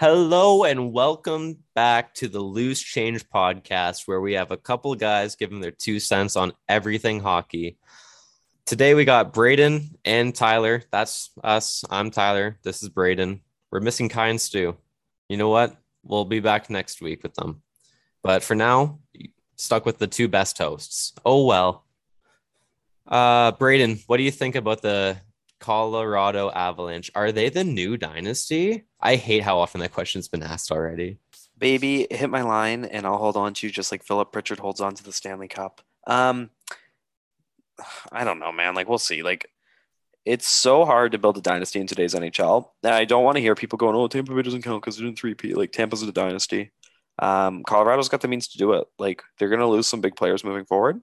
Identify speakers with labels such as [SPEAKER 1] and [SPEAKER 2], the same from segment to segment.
[SPEAKER 1] Hello and welcome back to the Loose Change podcast, where we have a couple guys giving their two cents on everything hockey. Today we got Braden and Tyler. That's us. I'm Tyler. This is Braden. We're missing Kai and Stu. You know what? We'll be back next week with them. But for now, stuck with the two best hosts. Oh well. Uh Braden, what do you think about the Colorado Avalanche? Are they the new dynasty? I hate how often that question's been asked already.
[SPEAKER 2] Baby, hit my line and I'll hold on to you just like Philip Pritchard holds on to the Stanley Cup. Um I don't know, man. Like we'll see. Like it's so hard to build a dynasty in today's NHL. And I don't want to hear people going, "Oh, Tampa Bay doesn't count because they're in three P." Like Tampa's a dynasty. Um, Colorado's got the means to do it. Like they're going to lose some big players moving forward.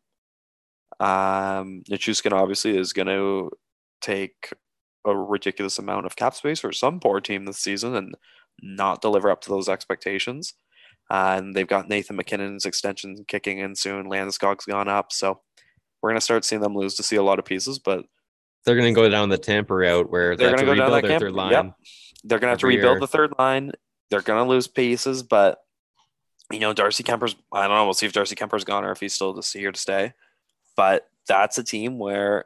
[SPEAKER 2] Um, Nichushkin obviously is going to take a ridiculous amount of cap space for some poor team this season and not deliver up to those expectations. Uh, and they've got Nathan MacKinnon's extension kicking in soon. Landeskog's gone up, so we're going to start seeing them lose to see a lot of pieces. But
[SPEAKER 1] they're going to go down the Tampa route where
[SPEAKER 2] they're
[SPEAKER 1] going
[SPEAKER 2] to go down that
[SPEAKER 1] their
[SPEAKER 2] camp-
[SPEAKER 1] third line.
[SPEAKER 2] Yep. They're going to have to rebuild
[SPEAKER 1] year.
[SPEAKER 2] the third line. They're going to lose pieces, but you know, Darcy Kuemper's. I don't know. We'll see if Darcy Kuemper's gone or if he's still just here to stay. But that's a team where,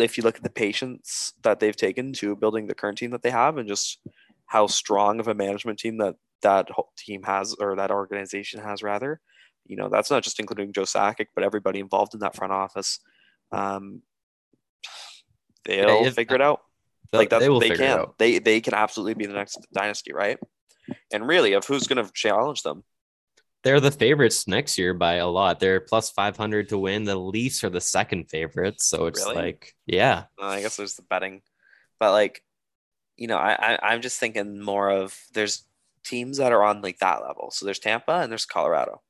[SPEAKER 2] if you look at the patience that they've taken to building the current team that they have, and just how strong of a management team that that whole team has, or that organization has, rather, you know, that's not just including Joe Sakic, but everybody involved in that front office. Um, they'll
[SPEAKER 1] if-
[SPEAKER 2] figure it out. Like that's
[SPEAKER 1] they
[SPEAKER 2] they can. they they can absolutely be the next dynasty right? And really of who's going to challenge them
[SPEAKER 1] They're the favorites next year by a lot. They're plus 500 to win. The Leafs are the second favorites. So it's
[SPEAKER 2] Really?
[SPEAKER 1] like, yeah,
[SPEAKER 2] Uh, i guess there's the betting but like you know I, I i'm just thinking more of there's teams that are on like that level so there's tampa and there's colorado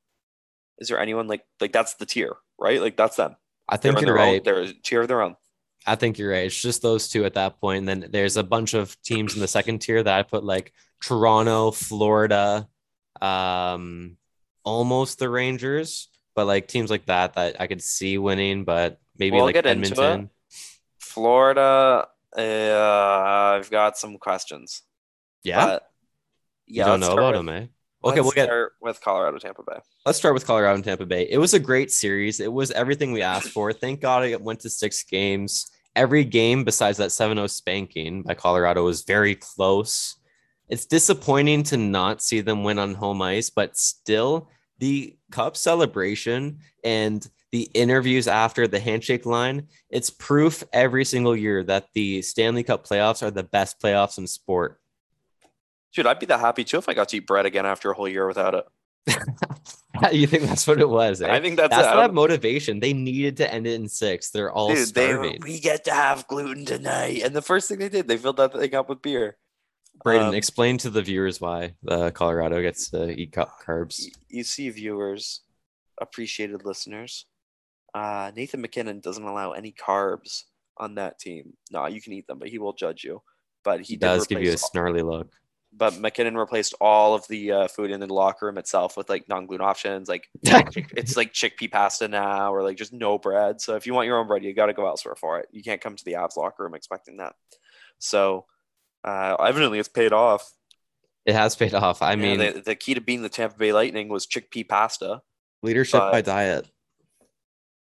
[SPEAKER 2] is there anyone like like that's the tier right like that's them
[SPEAKER 1] I
[SPEAKER 2] they're
[SPEAKER 1] think
[SPEAKER 2] on
[SPEAKER 1] you're
[SPEAKER 2] their own
[SPEAKER 1] right.
[SPEAKER 2] they're a tier of their own
[SPEAKER 1] I think you're right. It's just those two at that point. And then there's a bunch of teams in the second tier that I put like Toronto, Florida, um, almost the Rangers, but like teams like that that I could see winning, but maybe
[SPEAKER 2] We'll
[SPEAKER 1] like
[SPEAKER 2] get into.
[SPEAKER 1] Edmonton.
[SPEAKER 2] florida uh, i've got some questions
[SPEAKER 1] Yeah,
[SPEAKER 2] but
[SPEAKER 1] you don't know about
[SPEAKER 2] with-
[SPEAKER 1] them, eh? Okay, we'll get
[SPEAKER 2] start with colorado tampa bay
[SPEAKER 1] let's start with Colorado and Tampa Bay. It was a great series. It was everything we asked for. Thank God it went to six games. Every game besides that 7-0 spanking by Colorado was very close. It's disappointing to not see them win on home ice, but still the cup celebration and the interviews after the handshake line, it's proof every single year that the Stanley Cup playoffs are the best playoffs in sport.
[SPEAKER 2] Dude, I'd be that happy too if I got to eat bread again after a whole year without it.
[SPEAKER 1] you think that's what it was? eh?
[SPEAKER 2] I think that's,
[SPEAKER 1] That's
[SPEAKER 2] it.
[SPEAKER 1] That motivation. They needed to end it in six. They're all
[SPEAKER 2] Dude, they
[SPEAKER 1] starving.
[SPEAKER 2] we get to have gluten tonight. And the first thing they did, they filled that thing up with beer.
[SPEAKER 1] Braden,
[SPEAKER 2] Um,
[SPEAKER 1] explain to the viewers why uh, Colorado gets to eat carbs.
[SPEAKER 2] you see, viewers, appreciated listeners, uh, Nathan MacKinnon doesn't allow any carbs on that team. No, you can eat them, but he will judge you. But he,
[SPEAKER 1] He does give you a
[SPEAKER 2] replace all-
[SPEAKER 1] snarly look.
[SPEAKER 2] but MacKinnon replaced all of the uh, food in the locker room itself with like non-gluten options, like it's like chickpea pasta now or like just no bread. So if you want your own bread, you got to go elsewhere for it. You can't come to the Avs locker room expecting that. So uh, evidently it's paid off.
[SPEAKER 1] it has paid off. I
[SPEAKER 2] I
[SPEAKER 1] mean,
[SPEAKER 2] the, the key to beating the Tampa Bay Lightning was chickpea pasta.
[SPEAKER 1] leadership by diet.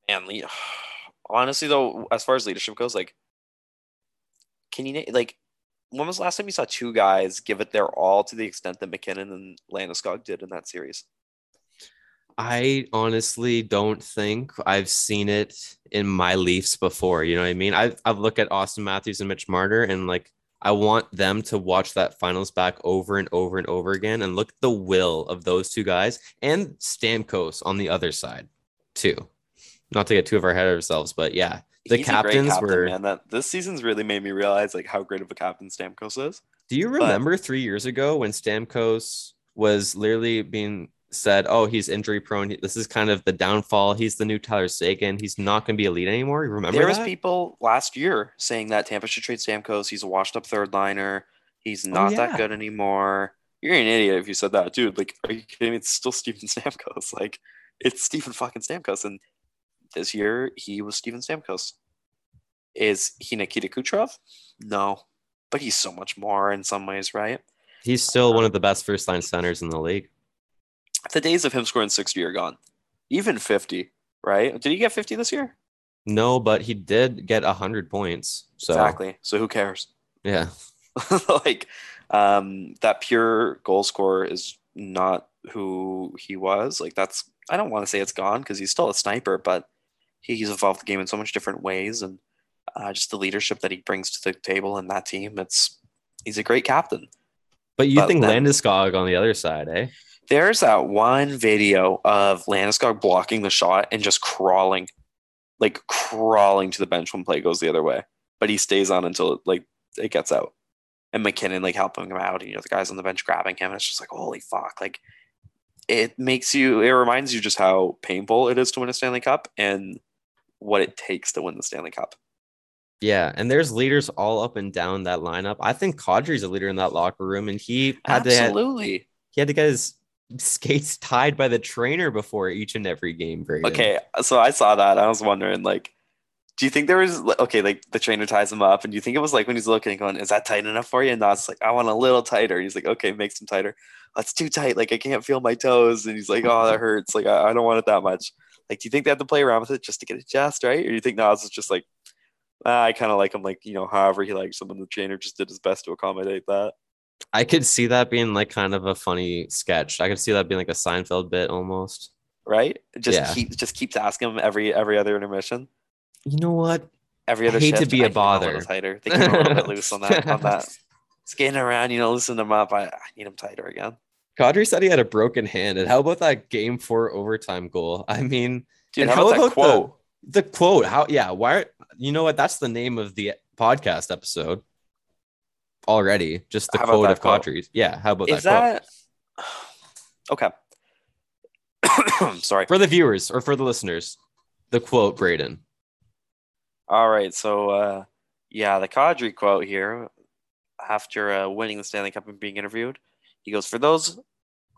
[SPEAKER 2] And le- honestly, though, as far as leadership goes, like, can you like when was the last time you saw two guys give it their all to the extent that MacKinnon and Landeskog did in that series?
[SPEAKER 1] I honestly don't think I've seen it in my Leafs before. You know what I mean? I've, I've looked at Auston Matthews and Mitch Marner, and like I want them to watch that finals back over and over and over again and look at the will of those two guys and Stamkos on the other side, too. Not to get too far ahead of ourselves, but yeah, the
[SPEAKER 2] He's
[SPEAKER 1] captains
[SPEAKER 2] captain,
[SPEAKER 1] were.
[SPEAKER 2] man. That this season's really made me realize like how great of a captain Stamkos is.
[SPEAKER 1] Do you remember three years ago when Stamkos was literally being said, "Oh, he's injury prone. This is kind of the downfall. He's the new Tyler Seguin. He's not going to be elite anymore." You remember
[SPEAKER 2] there was people last year saying that Tampa should trade Stamkos. He's a washed up third liner. He's oh, not
[SPEAKER 1] Oh, yeah.
[SPEAKER 2] that good anymore. You're an idiot if you said that, dude. Like, are you kidding me? It's still Steven Stamkos. Like, it's Steven fucking Stamkos. And this year, he was Steven Stamkos. Is he Nikita Kucherov? No, but he's so much more in some ways, right?
[SPEAKER 1] He's still um, one of the best first line centers in the league.
[SPEAKER 2] The days of him scoring 60 are gone. Even 50, right? Did he get 50 this year?
[SPEAKER 1] No, but he did get 100 points. So,
[SPEAKER 2] Exactly. So who cares?
[SPEAKER 1] yeah.
[SPEAKER 2] like um that pure goal scorer is not who he was. Like that's I don't want to say it's gone because he's still a sniper, but he, he's evolved the game in so much different ways and uh, just the leadership that he brings to the table and that team. It's he's a great captain.
[SPEAKER 1] But you
[SPEAKER 2] But
[SPEAKER 1] think
[SPEAKER 2] then-
[SPEAKER 1] Landeskog on the other side, eh?
[SPEAKER 2] There's that one video of Landeskog blocking the shot and just crawling, like crawling to the bench when play goes the other way. But he stays on until it, like it gets out. And MacKinnon like helping him out, and you know the guys on the bench grabbing him. And it's just like holy fuck! Like it makes you. It reminds you just how painful it is to win a Stanley Cup and what it takes to win the Stanley Cup.
[SPEAKER 1] Yeah, and there's leaders all up and down that lineup. I think Kadri's a leader in that locker room, and he had to
[SPEAKER 2] Absolutely.
[SPEAKER 1] he had to get his skates tied by the trainer before each and every game. Braden.
[SPEAKER 2] Okay, so I saw that. I was wondering, like, do you think there was okay, like the trainer ties him up, and do you think it was like when he's looking, going, "Is that tight enough for you?" And Nas like, "I want a little tighter." He's like, "Okay, makes him tighter." That's too tight. Like I can't feel my toes, and he's like, "Oh, that hurts." Like I, I don't want it that much. Like, do you think they have to play around with it just to get it just right, or do you think Nas is just like, ah, I kind of like him, like you know, however he likes and the trainer just did his best to accommodate that.
[SPEAKER 1] I could see that being like kind of a funny sketch. I could see that being like a Seinfeld bit almost.
[SPEAKER 2] Right? Just
[SPEAKER 1] Yeah.
[SPEAKER 2] keep just keeps asking him every every other intermission.
[SPEAKER 1] You know what?
[SPEAKER 2] Every other I
[SPEAKER 1] hate to be a
[SPEAKER 2] I need him little
[SPEAKER 1] bother.
[SPEAKER 2] tighter. They him a little bit loose on that on that skating around, you know, loosen them up. I, I need him tighter again.
[SPEAKER 1] Kadri said he had a broken hand, and how about that game four overtime goal? I mean,
[SPEAKER 2] Dude,
[SPEAKER 1] And
[SPEAKER 2] how,
[SPEAKER 1] how
[SPEAKER 2] about
[SPEAKER 1] about the-
[SPEAKER 2] quote?
[SPEAKER 1] the quote. How? Yeah. Why? You know what? That's the name of the podcast episode already. Just the quote of
[SPEAKER 2] quote?
[SPEAKER 1] Yeah. How about
[SPEAKER 2] Is
[SPEAKER 1] that,
[SPEAKER 2] that okay? Sorry.
[SPEAKER 1] for the viewers or for the listeners? The quote, Braden.
[SPEAKER 2] All right, so uh, yeah, the Kadri quote here after uh, winning the Stanley Cup and being interviewed, he goes, "For those,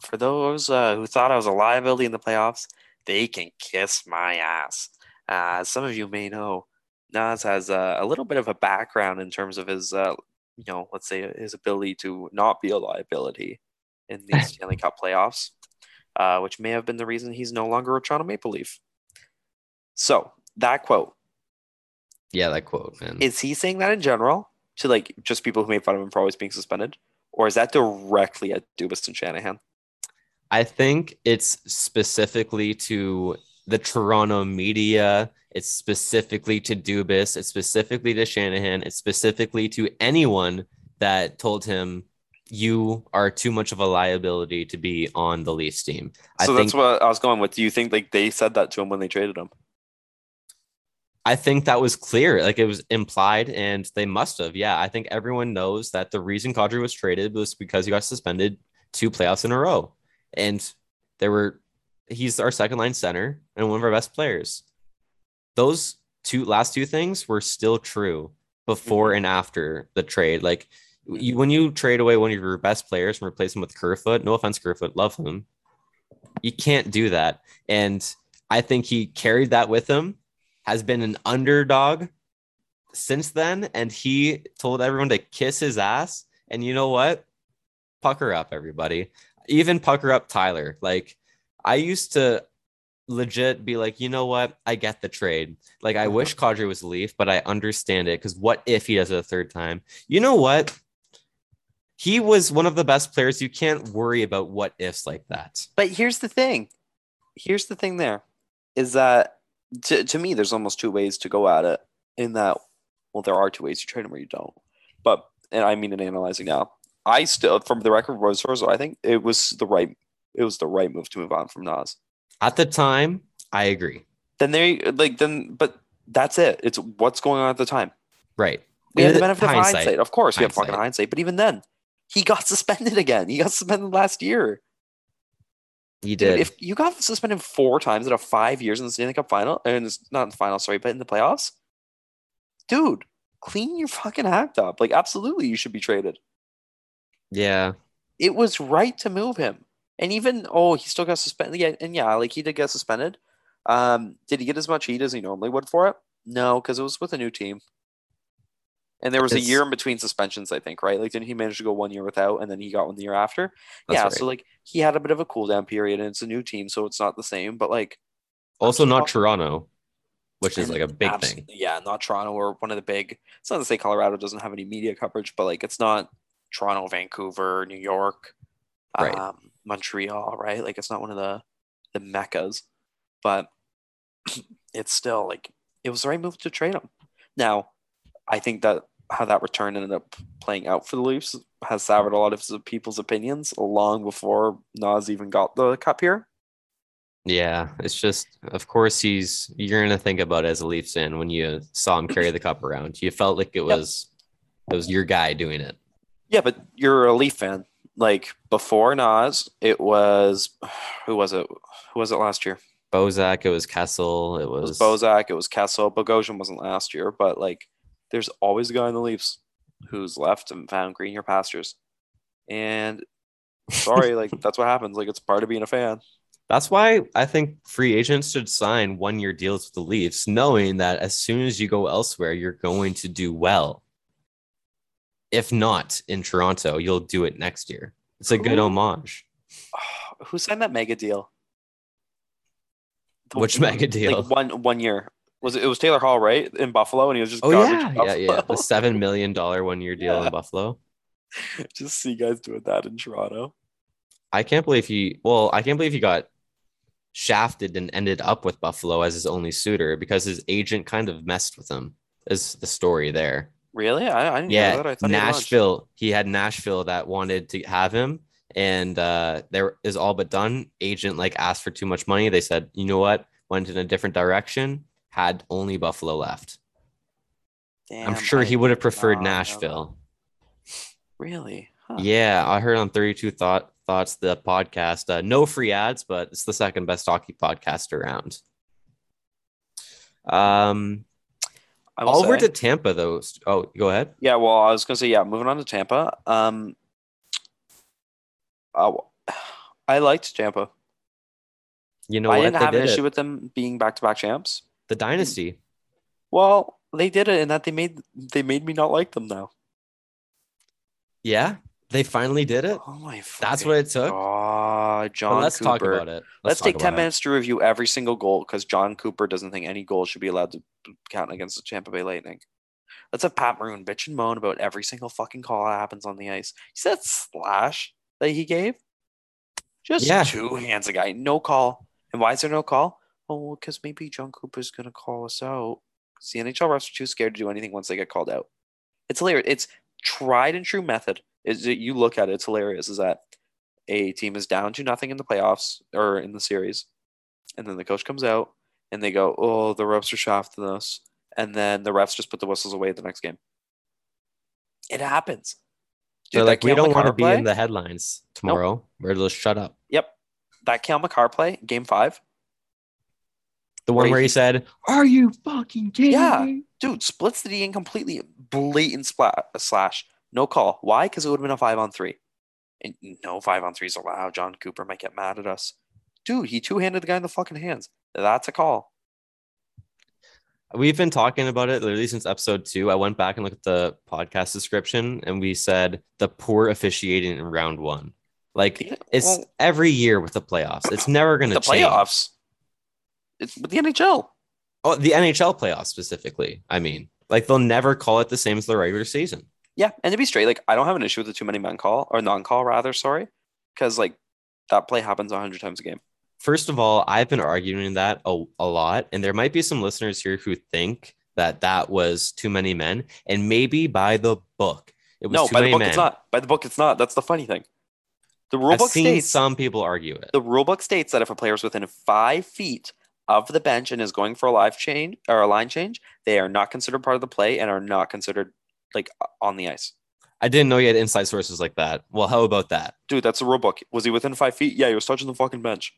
[SPEAKER 2] for those uh, who thought I was a liability in the playoffs, they can kiss my ass." Uh, as some of you may know, Nas has uh, a little bit of a background in terms of his, uh, you know, let's say his ability to not be a liability in the Stanley Cup playoffs, uh, which may have been the reason he's no longer a Toronto Maple Leaf. So that quote
[SPEAKER 1] Yeah, that quote, man.
[SPEAKER 2] is he saying that in general to like just people who made fun of him for always being suspended, or is that directly at Dubas and Shanahan?
[SPEAKER 1] I think it's specifically to the Toronto media. It's specifically to Dubas. It's specifically to Shanahan. It's specifically to anyone that told him you are too much of a liability to be on the Leafs team. I
[SPEAKER 2] so
[SPEAKER 1] think
[SPEAKER 2] that's what I was going with. Do you think like they said that to him when they traded him?
[SPEAKER 1] I think that was clear. Like it was implied, and they must have. Yeah, I think everyone knows that the reason Kadri was traded was because he got suspended two playoffs in a row, and there were. He's our second line center and one of our best players. Those two last two things were still true before mm-hmm. and after the trade. Like you, when you trade away one of your best players and replace him with Kerfoot, no offense, Kerfoot, love him. You can't do that, and I think he carried that with him has been an underdog since then, and he told everyone to kiss his ass. And you know what? Pucker up, everybody. Even pucker up Tyler. Like I used to legit be like, you know what? I get the trade. Like I wish uh-huh. Kadri was Leaf, but I understand it because what if he does it a third time? You know what? He was one of the best players. You can't worry about what ifs like that.
[SPEAKER 2] But here's the thing. Here's the thing. There is that to to me, there's almost two ways to go at it. In that, well, there are two ways to trade him or you don't. But and I mean in analyzing now, I still from the record was I think it was the right it was the right move to move on from Nas.
[SPEAKER 1] At the time, I agree.
[SPEAKER 2] then they like then but that's it it's what's going on at the time
[SPEAKER 1] Right.
[SPEAKER 2] we have the
[SPEAKER 1] It-
[SPEAKER 2] benefit of hindsight of course we have fucking
[SPEAKER 1] Hindsight.
[SPEAKER 2] hindsight but even then he got suspended again he got suspended last year
[SPEAKER 1] He
[SPEAKER 2] Dude,
[SPEAKER 1] did.
[SPEAKER 2] if you got suspended four times out of five years in the Stanley Cup final uh, and it's not in the final sorry but in the playoffs dude clean your fucking act up like absolutely you should be traded
[SPEAKER 1] yeah.
[SPEAKER 2] it was right to move him. And even oh, he still got suspended. Yeah, and yeah, like he did get suspended. Um, did he get as much heat as he normally would for it? No, because it was with a new team. And there was a year in between suspensions, I think, right? Like, didn't he manage to go one year without, and then he got one the year after? Yeah.
[SPEAKER 1] right.
[SPEAKER 2] So like, he had a bit of a cool down period, and it's a new team, so it's not the same. But like,
[SPEAKER 1] Also, not
[SPEAKER 2] Toronto-
[SPEAKER 1] Toronto, which is like a big thing.
[SPEAKER 2] Yeah, not Toronto or one of the big. It's not to say Colorado doesn't have any media coverage, but like, it's not Toronto, Vancouver, New York,
[SPEAKER 1] Right.
[SPEAKER 2] um, Montreal, right? Like, it's not one of the the meccas, but it's still like it was the right move to trade him. Now, I think that how that return ended up playing out for the Leafs has soured a lot of people's opinions long before Nas even got the cup here.
[SPEAKER 1] Yeah, it's just, of course, he's you're gonna think about it as a Leafs fan when you saw him carry the cup around. You felt like it was it was your guy doing it.
[SPEAKER 2] Yeah, but you're a Leaf fan. Like before Nas, it was who was it? Who was it last year?
[SPEAKER 1] Bozak, it was Kessel, it
[SPEAKER 2] It was
[SPEAKER 1] was,
[SPEAKER 2] Bozak. It was Kessel. Bogosian wasn't last year, but like, there's always a guy in the Leafs who's left and found greener pastures. And sorry, like that's what happens. Like it's part of being a fan.
[SPEAKER 1] That's why I think free agents should sign one year deals with the Leafs, knowing that as soon as you go elsewhere, you're going to do well. If not in Toronto, you'll do it next year. It's a good homage.
[SPEAKER 2] Who signed that mega deal? The-
[SPEAKER 1] Which mega deal?
[SPEAKER 2] Like one one year. Was it, it was Taylor Hall, right? In Buffalo, and he was just
[SPEAKER 1] Oh yeah, yeah, yeah. The seven million dollar one year deal
[SPEAKER 2] Yeah.
[SPEAKER 1] in Buffalo.
[SPEAKER 2] just see guys doing that in Toronto.
[SPEAKER 1] I can't believe he. Well, I can't believe he got shafted and ended up with Buffalo as his only suitor because his agent kind of messed with him. Is the story there?
[SPEAKER 2] Really? I, I didn't know
[SPEAKER 1] Yeah,
[SPEAKER 2] that. I launched.
[SPEAKER 1] Nashville. He had Nashville that wanted to have him, and uh, there is all but done. Agent like asked for too much money. They said, you know what? Went in a different direction. Had only Buffalo left. I'm sure
[SPEAKER 2] I
[SPEAKER 1] he would have preferred
[SPEAKER 2] know.
[SPEAKER 1] Nashville.
[SPEAKER 2] Really? Huh.
[SPEAKER 1] Yeah, I heard on 32 Thought Thoughts the podcast. Uh, no free ads, but it's the second best hockey podcast around. Um,
[SPEAKER 2] I
[SPEAKER 1] over to Tampa though. Oh, go ahead.
[SPEAKER 2] Yeah, well, I was gonna say, yeah, moving on to Tampa. Um, uh, I liked Tampa.
[SPEAKER 1] You know
[SPEAKER 2] I
[SPEAKER 1] what?
[SPEAKER 2] didn't
[SPEAKER 1] They
[SPEAKER 2] have an
[SPEAKER 1] did
[SPEAKER 2] issue
[SPEAKER 1] it.
[SPEAKER 2] with them being back-to-back champs.
[SPEAKER 1] the dynasty.
[SPEAKER 2] Well, they did it, and that they made they made me not like them now.
[SPEAKER 1] Yeah, they finally did it.
[SPEAKER 2] Oh my!
[SPEAKER 1] That's what it took.
[SPEAKER 2] God,
[SPEAKER 1] But
[SPEAKER 2] John.
[SPEAKER 1] let's talk
[SPEAKER 2] Cooper.
[SPEAKER 1] about it.
[SPEAKER 2] Let's,
[SPEAKER 1] talk
[SPEAKER 2] take ten
[SPEAKER 1] about it.
[SPEAKER 2] minutes to review every single goal because Jon Cooper doesn't think any goal should be allowed to count against the Tampa Bay Lightning. Let's have Pat Maroon bitch and moan about every single fucking call that happens on the ice. You see that slash that he gave? Just
[SPEAKER 1] Yeah.
[SPEAKER 2] two hands a guy, no call. And why is there no call? Oh, because maybe Jon Cooper's gonna call us out. 'Cause the NHL refs are too scared to do anything once they get called out. It's hilarious. It's tried and true method. Is that you look at it, it's hilarious. Is that a team is down to nothing in the playoffs or in the series, and then the coach comes out and they go, "Oh, the refs are shafting us," and then the refs just put the whistles away the next game. It happens.
[SPEAKER 1] They're
[SPEAKER 2] that
[SPEAKER 1] like, we don't want to be
[SPEAKER 2] play-
[SPEAKER 1] in the headlines tomorrow. We're just shut up.
[SPEAKER 2] Yep, that Cale Makar play, game five.
[SPEAKER 1] The one
[SPEAKER 2] Where
[SPEAKER 1] where he
[SPEAKER 2] he-
[SPEAKER 1] said, "Are you fucking kidding
[SPEAKER 2] Yeah.
[SPEAKER 1] me?"
[SPEAKER 2] Dude, splits the D in completely blatant splat, slash. No call. Why? Because it would have been a five on three. And no five on threes allowed. Jon Cooper might get mad at us. Dude, he two handed the guy in the fucking hands. That's a call.
[SPEAKER 1] We've been talking about it literally since episode two. I went back and looked at the podcast description, and we said the poor officiating in round one. Like
[SPEAKER 2] Yeah,
[SPEAKER 1] it's
[SPEAKER 2] well-
[SPEAKER 1] every year with the playoffs. It's never going to
[SPEAKER 2] The
[SPEAKER 1] change.
[SPEAKER 2] playoffs. It's with the NHL.
[SPEAKER 1] Oh, the NHL playoffs specifically. I mean, like they'll never call it the same as the regular season.
[SPEAKER 2] Yeah, and to be straight, like I don't have an issue with the too many men call or non call rather, sorry. Because like that play happens a hundred times a game.
[SPEAKER 1] First of all, I've been arguing that a, a lot, and there might be some listeners here who think that that was too many men, and maybe by the book, it was
[SPEAKER 2] No,
[SPEAKER 1] too
[SPEAKER 2] by the
[SPEAKER 1] many
[SPEAKER 2] book
[SPEAKER 1] men.
[SPEAKER 2] it's not. By the book it's not. That's the funny thing. The rule
[SPEAKER 1] I've
[SPEAKER 2] book
[SPEAKER 1] seen
[SPEAKER 2] states
[SPEAKER 1] some people argue it.
[SPEAKER 2] the rule book states that if a player is within five feet of the bench and is going for a live change or a line change, they are not considered part of the play and are not considered like on the ice.
[SPEAKER 1] I didn't know you had inside sources like that. Well, how about that?
[SPEAKER 2] Dude, that's a rule book. Was he within five feet? Yeah, he was touching the fucking bench.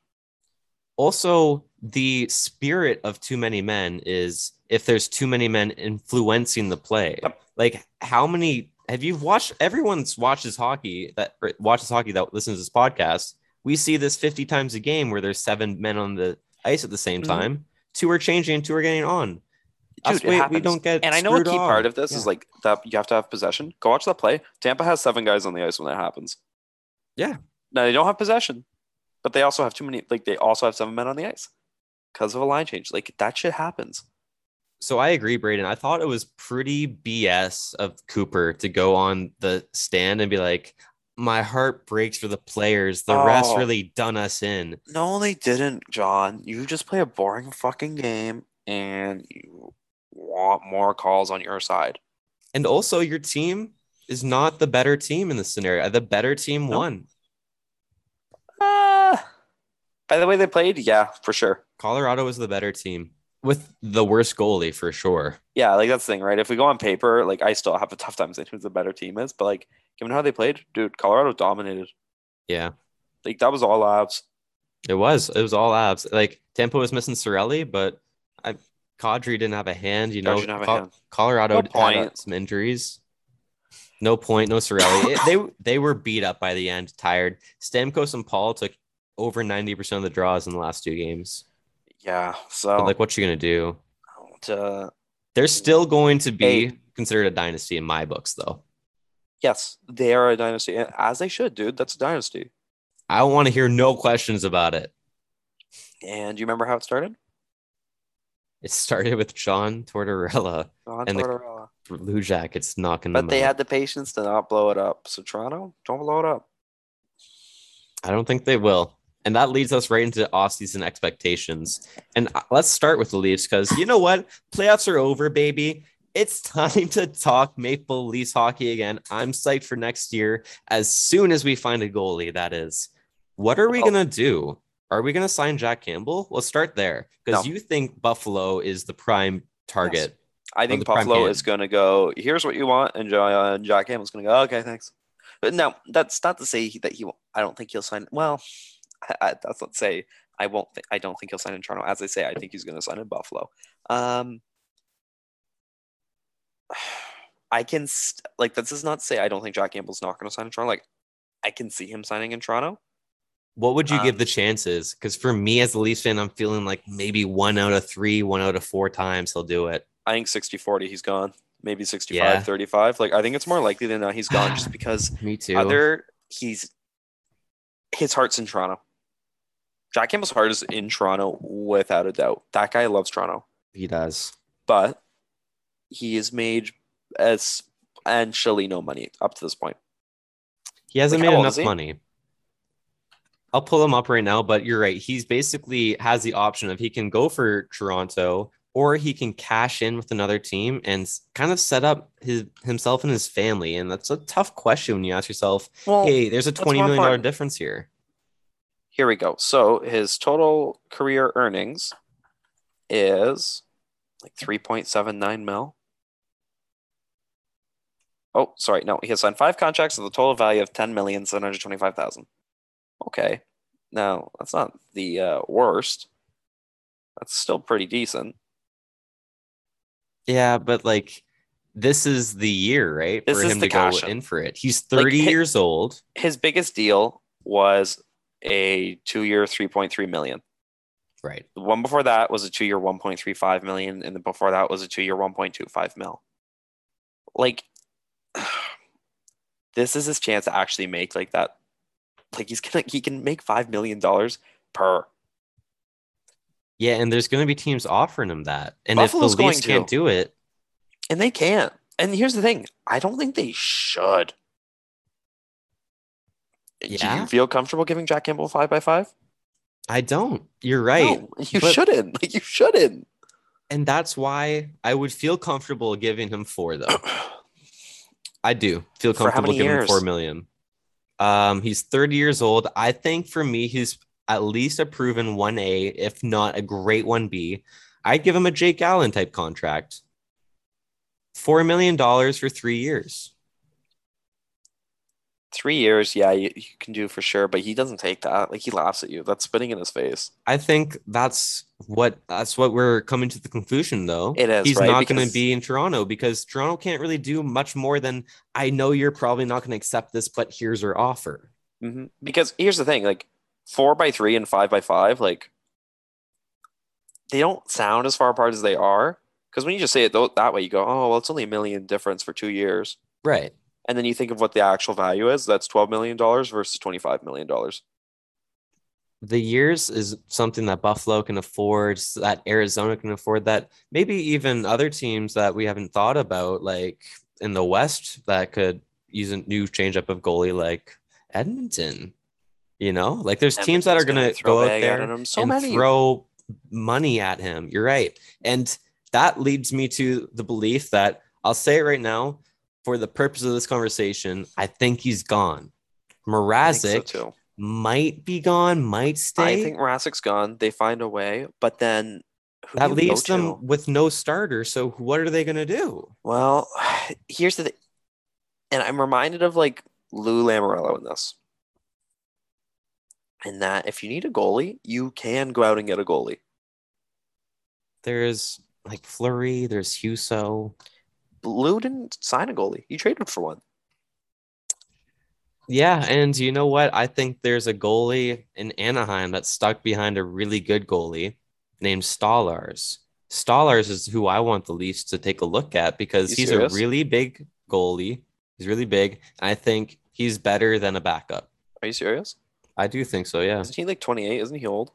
[SPEAKER 1] Also, the spirit of too many men is if there's too many men influencing the play.
[SPEAKER 2] Yep.
[SPEAKER 1] Like, how many have you watched? Everyone's watches hockey that or watches hockey that listens to this podcast. We see this 50 times a game where there's seven men on the ice at the same
[SPEAKER 2] Mhm.
[SPEAKER 1] time. Two are changing, two are getting on.
[SPEAKER 2] Dude,
[SPEAKER 1] why we don't get.
[SPEAKER 2] And I know a key
[SPEAKER 1] on.
[SPEAKER 2] part of this is like that you have to have possession. Go watch that play. Tampa has seven guys on the ice when that happens.
[SPEAKER 1] Yeah.
[SPEAKER 2] Now they don't have possession, but they also have too many. Like they also have seven men on the ice because of a line change. Like that shit happens.
[SPEAKER 1] So I agree, Braden. I thought it was pretty BS of Cooper to go on the stand and be like, "My heart breaks for the players. The refs
[SPEAKER 2] Oh.
[SPEAKER 1] really done us in."
[SPEAKER 2] No, they didn't, John. You just play a boring fucking game, and you want more calls on your side.
[SPEAKER 1] And also, your team is not the better team in this scenario. The better team
[SPEAKER 2] No.
[SPEAKER 1] won.
[SPEAKER 2] Uh, by the way they played, yeah, for sure.
[SPEAKER 1] Colorado was the better team with the worst goalie for sure.
[SPEAKER 2] Yeah, like that's the thing, right? If we go on paper, like I still have a tough time saying who the better team is, but like given how they played, dude, Colorado dominated.
[SPEAKER 1] Yeah,
[SPEAKER 2] Like that was all Avs.
[SPEAKER 1] it was. It was all Avs. Like Tampa was missing Cirelli, but I Kadri didn't have a hand. You know,
[SPEAKER 2] Kadri didn't have a
[SPEAKER 1] Col-
[SPEAKER 2] hand.
[SPEAKER 1] Colorado
[SPEAKER 2] No
[SPEAKER 1] had some injuries. No point, no Cirelli. They they were beat up by the end, tired. Stamkos and Paul took over ninety percent of the draws in the last two games.
[SPEAKER 2] Yeah. So
[SPEAKER 1] But like, what you gonna do?
[SPEAKER 2] uh,
[SPEAKER 1] They're still going to be
[SPEAKER 2] Hey.
[SPEAKER 1] considered a dynasty in my books, though.
[SPEAKER 2] yes, they are a dynasty, as they should, dude. That's a dynasty.
[SPEAKER 1] I want to hear no questions about it.
[SPEAKER 2] And you remember how it started?
[SPEAKER 1] It started with John Tortorella
[SPEAKER 2] John
[SPEAKER 1] And the-
[SPEAKER 2] Tortorella.
[SPEAKER 1] for Blue Jackets knocking
[SPEAKER 2] But they
[SPEAKER 1] out.
[SPEAKER 2] had the patience to not blow it up. So Toronto, don't blow it up.
[SPEAKER 1] I don't think they will. And that leads us right into off-season expectations. And uh, let's start with the Leafs because you know what? Playoffs are over, baby. It's time to talk Maple Leafs hockey again. I'm psyched for next year as soon as we find a goalie, that is. What are we going to do? Are we going to sign Jack Campbell? Let's start there because
[SPEAKER 2] No.
[SPEAKER 1] you think Buffalo is the prime target.
[SPEAKER 2] I think Buffalo is going to go. Here's what you want, and uh, Jack Campbell's going to go. Okay, thanks. But no, that's not to say that he. won't- I don't think he'll sign. Well, I, I, that's not to say I won't. Th- I don't think he'll sign in Toronto. As I say, I think he's going to sign in Buffalo. Um, I can st- like this is not to say I don't think Jack Campbell's not going to sign in Toronto. Like I can see him signing in Toronto.
[SPEAKER 1] What would you give
[SPEAKER 2] Um,
[SPEAKER 1] the chances? Because for me as a Leafs fan, I'm feeling like maybe one out of three, one out of four times he'll do it.
[SPEAKER 2] I think 60 40, he's gone. Maybe 65
[SPEAKER 1] Yeah.
[SPEAKER 2] 35. Like, I think it's more likely than not he's gone just because
[SPEAKER 1] Me too.
[SPEAKER 2] other, he's, his heart's in Toronto. Jack Campbell's heart is in Toronto without a doubt. That guy loves Toronto,
[SPEAKER 1] he does.
[SPEAKER 2] but he has made essentially no money up to this point.
[SPEAKER 1] He hasn't
[SPEAKER 2] Like,
[SPEAKER 1] made enough money. I'll pull him up right now, but you're right. He's basically has the option of he can go for Toronto or he can cash in with another team and kind of set up his himself and his family. And that's a tough question when you ask yourself,
[SPEAKER 2] Well,
[SPEAKER 1] hey, there's a twenty million dollar
[SPEAKER 2] point.
[SPEAKER 1] difference here.
[SPEAKER 2] here we go. So his total career earnings is like 3.79 mil. Oh, sorry. No, he has signed five contracts with a total value of 10,725,000. Okay. Now, that's not the uh, worst. That's still pretty decent.
[SPEAKER 1] Yeah, but like this is the year, right?
[SPEAKER 2] This
[SPEAKER 1] for
[SPEAKER 2] is
[SPEAKER 1] him to go
[SPEAKER 2] cash in.
[SPEAKER 1] for it. He's 30
[SPEAKER 2] hi-
[SPEAKER 1] years old.
[SPEAKER 2] His biggest deal was a two-year 3.3 million.
[SPEAKER 1] Right.
[SPEAKER 2] The one before that was a two-year 1.35 million, and then before that was a two-year 1.25 mil. Like, this is his chance to actually make like that. Like he's gonna he can make five million dollars per.
[SPEAKER 1] Yeah, and there's going to be teams offering him that. And
[SPEAKER 2] Buffalo's
[SPEAKER 1] if the Leafs can't
[SPEAKER 2] to.
[SPEAKER 1] do it,
[SPEAKER 2] And they can't. And here's the thing: I don't think they should. Do you feel comfortable giving Jack Campbell five by five?
[SPEAKER 1] I don't. You're right.
[SPEAKER 2] No, you
[SPEAKER 1] but-
[SPEAKER 2] shouldn't. Like you shouldn't.
[SPEAKER 1] And that's why I would feel comfortable giving him four, though. I do feel comfortable giving him four million. Um, he's 30 years old. I think for me, he's at least a proven 1A, if not a great 1B. I'd give him a Jake Allen type contract. Four million dollars for three years.
[SPEAKER 2] Three years, yeah, you, you can do for sure, but he doesn't take that. Like he laughs at you. That's spitting in his face.
[SPEAKER 1] I think that's what that's what we're coming to the conclusion though.
[SPEAKER 2] It is,
[SPEAKER 1] He's
[SPEAKER 2] right?
[SPEAKER 1] not going to be in Toronto because Toronto can't really do much more than I know you're probably not going to accept this, but here's our offer.
[SPEAKER 2] hmm Because here's the thing: like four by three and five by five, like they don't sound as far apart as they are. Because when you just say it tho- that way, you go, oh, well, it's only a million difference for two years.
[SPEAKER 1] Right.
[SPEAKER 2] And then you think of what the actual value is. That's $12 million versus $25 million.
[SPEAKER 1] The years is something that Buffalo can afford, that Arizona can afford, that maybe even other teams that we haven't thought about, like in the West, that could use a new changeup of goalie, like Edmonton. You know, like there's teams that are going to
[SPEAKER 2] throw
[SPEAKER 1] go out there.
[SPEAKER 2] So
[SPEAKER 1] and
[SPEAKER 2] many.
[SPEAKER 1] throw money at him. You're right. And that leads me to the belief that I'll say it right now for the purpose of this conversation, I think he's gone. Mrazek
[SPEAKER 2] so
[SPEAKER 1] might be gone, might stay.
[SPEAKER 2] I think Mrazek's gone. They find a way, but then who
[SPEAKER 1] that
[SPEAKER 2] do you go
[SPEAKER 1] leaves them
[SPEAKER 2] to?
[SPEAKER 1] with no starter. So what are they going to do?
[SPEAKER 2] Well, here's the thing, and I'm reminded of like Lou Lamoriello in this, in that if you need a goalie, you can go out and get a goalie.
[SPEAKER 1] There's like Fleury, there's Husso.
[SPEAKER 2] Lou didn't sign a goalie; he traded for one.
[SPEAKER 1] Yeah, and you know what? I think there's a goalie in Anaheim that's stuck behind a really good goalie named Stolarz. Stolarz is who I want the Leafs to take a look at because he's
[SPEAKER 2] serious?
[SPEAKER 1] a really big goalie. He's really big. I think he's better than a backup.
[SPEAKER 2] Are you serious?
[SPEAKER 1] I do think so, yeah.
[SPEAKER 2] Isn't he like 28? Isn't he old?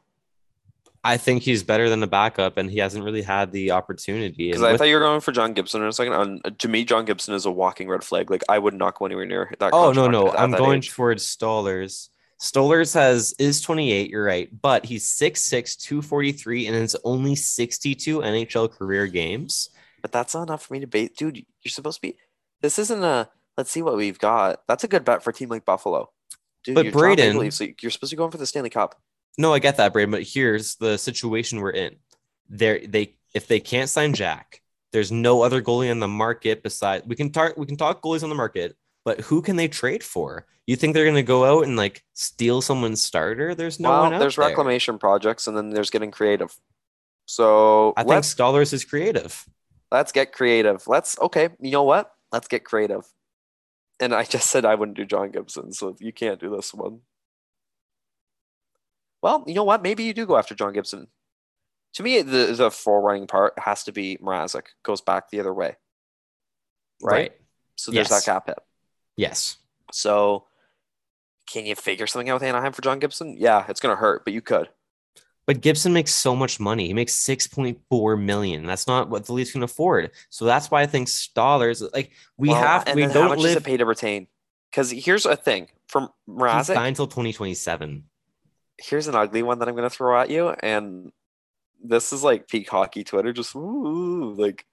[SPEAKER 1] I think he's better than the backup, and he hasn't really had the opportunity.
[SPEAKER 2] Because I
[SPEAKER 1] with-
[SPEAKER 2] thought you were going for John Gibson in a second. On to me, John Gibson is a walking red flag. Like I would not go anywhere near that.
[SPEAKER 1] oh no, no, I'm going
[SPEAKER 2] age.
[SPEAKER 1] towards Stolarz. Stolarz has is 28, you're right, but he's 6'6, 243, and it's only 62 NHL career games.
[SPEAKER 2] But that's not enough for me to bait, dude. You're supposed to be. This isn't a. Let's see what we've got. That's a good bet for a team like Buffalo. Dude,
[SPEAKER 1] But
[SPEAKER 2] you're Toronto Maple
[SPEAKER 1] Braden-
[SPEAKER 2] so you're supposed to be going for the Stanley Cup.
[SPEAKER 1] No, I get that, Braden, but here's the situation we're in. There, they if they can't sign Jack, there's no other goalie on the market besides we can talk we can talk goalies on the market, but who can they trade for? You think they're gonna go out and like steal someone's starter? There's no
[SPEAKER 2] well,
[SPEAKER 1] one out
[SPEAKER 2] there's
[SPEAKER 1] there.
[SPEAKER 2] reclamation projects, and then there's getting creative. So
[SPEAKER 1] I think Stolarz is creative.
[SPEAKER 2] let's get creative. Let's okay. You know what? Let's get creative. And I just said I wouldn't do John Gibson, so you can't do this one. Well, you know what? Maybe you do go after John Gibson. To me, the the forwarding part has to be Mrazek. Goes back the other way, right? So there's
[SPEAKER 1] Yes.
[SPEAKER 2] that cap hit.
[SPEAKER 1] Yes.
[SPEAKER 2] So can you figure something out with Anaheim for John Gibson? Yeah, it's gonna hurt, but you could.
[SPEAKER 1] But Gibson makes so much money. He makes 6.4 million. That's not what the Leafs can afford. So that's why I think Stolarz like we
[SPEAKER 2] Well,
[SPEAKER 1] have
[SPEAKER 2] and
[SPEAKER 1] we don't
[SPEAKER 2] much does
[SPEAKER 1] live
[SPEAKER 2] pay to retain? Because here's a thing from Mrazek.
[SPEAKER 1] he's signed until 2027.
[SPEAKER 2] Here's an ugly one that I'm gonna throw at you, and this is like peak hockey Twitter, just ooh, like.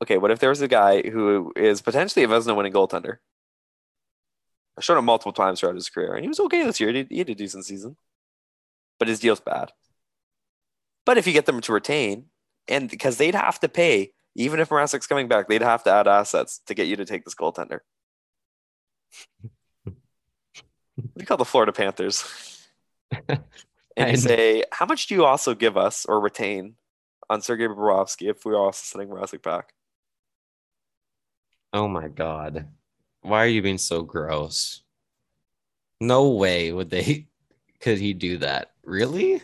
[SPEAKER 2] Okay, what if there was a guy who is potentially a Vezina winning goaltender? I showed him multiple times throughout his career, and he was okay this year. He he had a decent season, but his deal's bad. But if you get them to retain, and because they'd have to pay, even if Mrazek's coming back, they'd have to add assets to get you to take this goaltender. we call the Florida Panthers. and
[SPEAKER 1] I
[SPEAKER 2] you say, how much do you also give us or retain on Sergei Bobrovsky if we are also sending Mrazek back?
[SPEAKER 1] Oh my god. Why are you being so gross? No way would they could he do that. Really?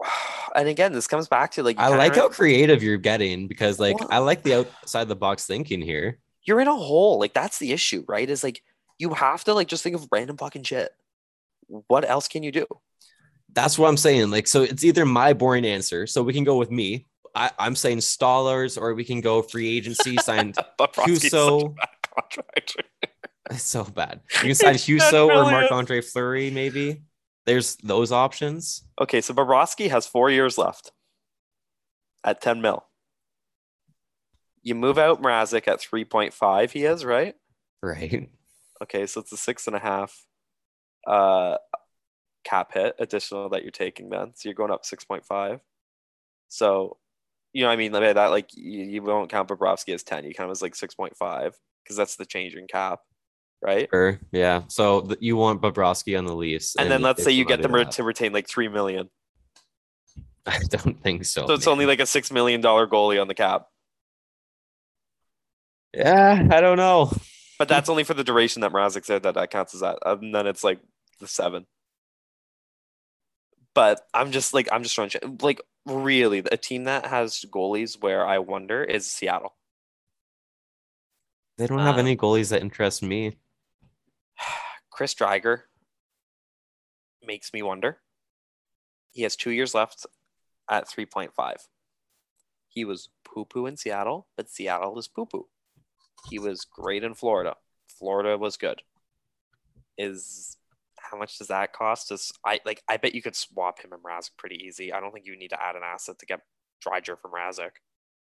[SPEAKER 2] And again, this comes back to like
[SPEAKER 1] I like how creative you're getting because like
[SPEAKER 2] Well-
[SPEAKER 1] I like the outside the box thinking here.
[SPEAKER 2] you're in a hole. Like that's the issue, right? Is like you have to like just think of random fucking shit. What else can you do?
[SPEAKER 1] That's what I'm saying. Like, so it's either my boring answer. So we can go with me. I, I'm saying Stolarz, or we can go free agency, signed
[SPEAKER 2] Bobrovsky's Husso.
[SPEAKER 1] It's so bad. You can sign Husso or. Marc Andre Fleury, maybe. There's those options.
[SPEAKER 2] Okay, so Bobrovsky has four years left at 10 mil. You move out Mrazek at 3.5, he is, right?
[SPEAKER 1] Right.
[SPEAKER 2] Okay, so it's a six and a half uh, cap hit additional that you're taking then. So you're going up 6.5. So, you know, I mean, that, like you, you won't count Bobrovsky as 10. You count him as like 6.5 because that's the change in cap, right?
[SPEAKER 1] Sure. Yeah. So th- you want Bobrovsky on the Leafs.
[SPEAKER 2] And then let's say you get them re- to retain like 3 million.
[SPEAKER 1] I don't think so.
[SPEAKER 2] So it's
[SPEAKER 1] man.
[SPEAKER 2] only like a $6 million goalie on the cap.
[SPEAKER 1] Yeah, I don't know.
[SPEAKER 2] But that's only for the duration that Mrazek said that that counts as that. And then it's like the seven. But I'm just like I'm just trying to like really a team that has goalies where I wonder is Seattle.
[SPEAKER 1] They don't have
[SPEAKER 2] Um,
[SPEAKER 1] any goalies that interest me.
[SPEAKER 2] Chris Driedger makes me wonder. He has two years left at 3.5. He was poo poo in Seattle, but Seattle is poo poo. He was great in Florida. Florida was good. Is how much does that cost us? I like I bet you could swap him and Mrazek pretty easy. I don't think you need to add an asset to get Driedger from Mrazek.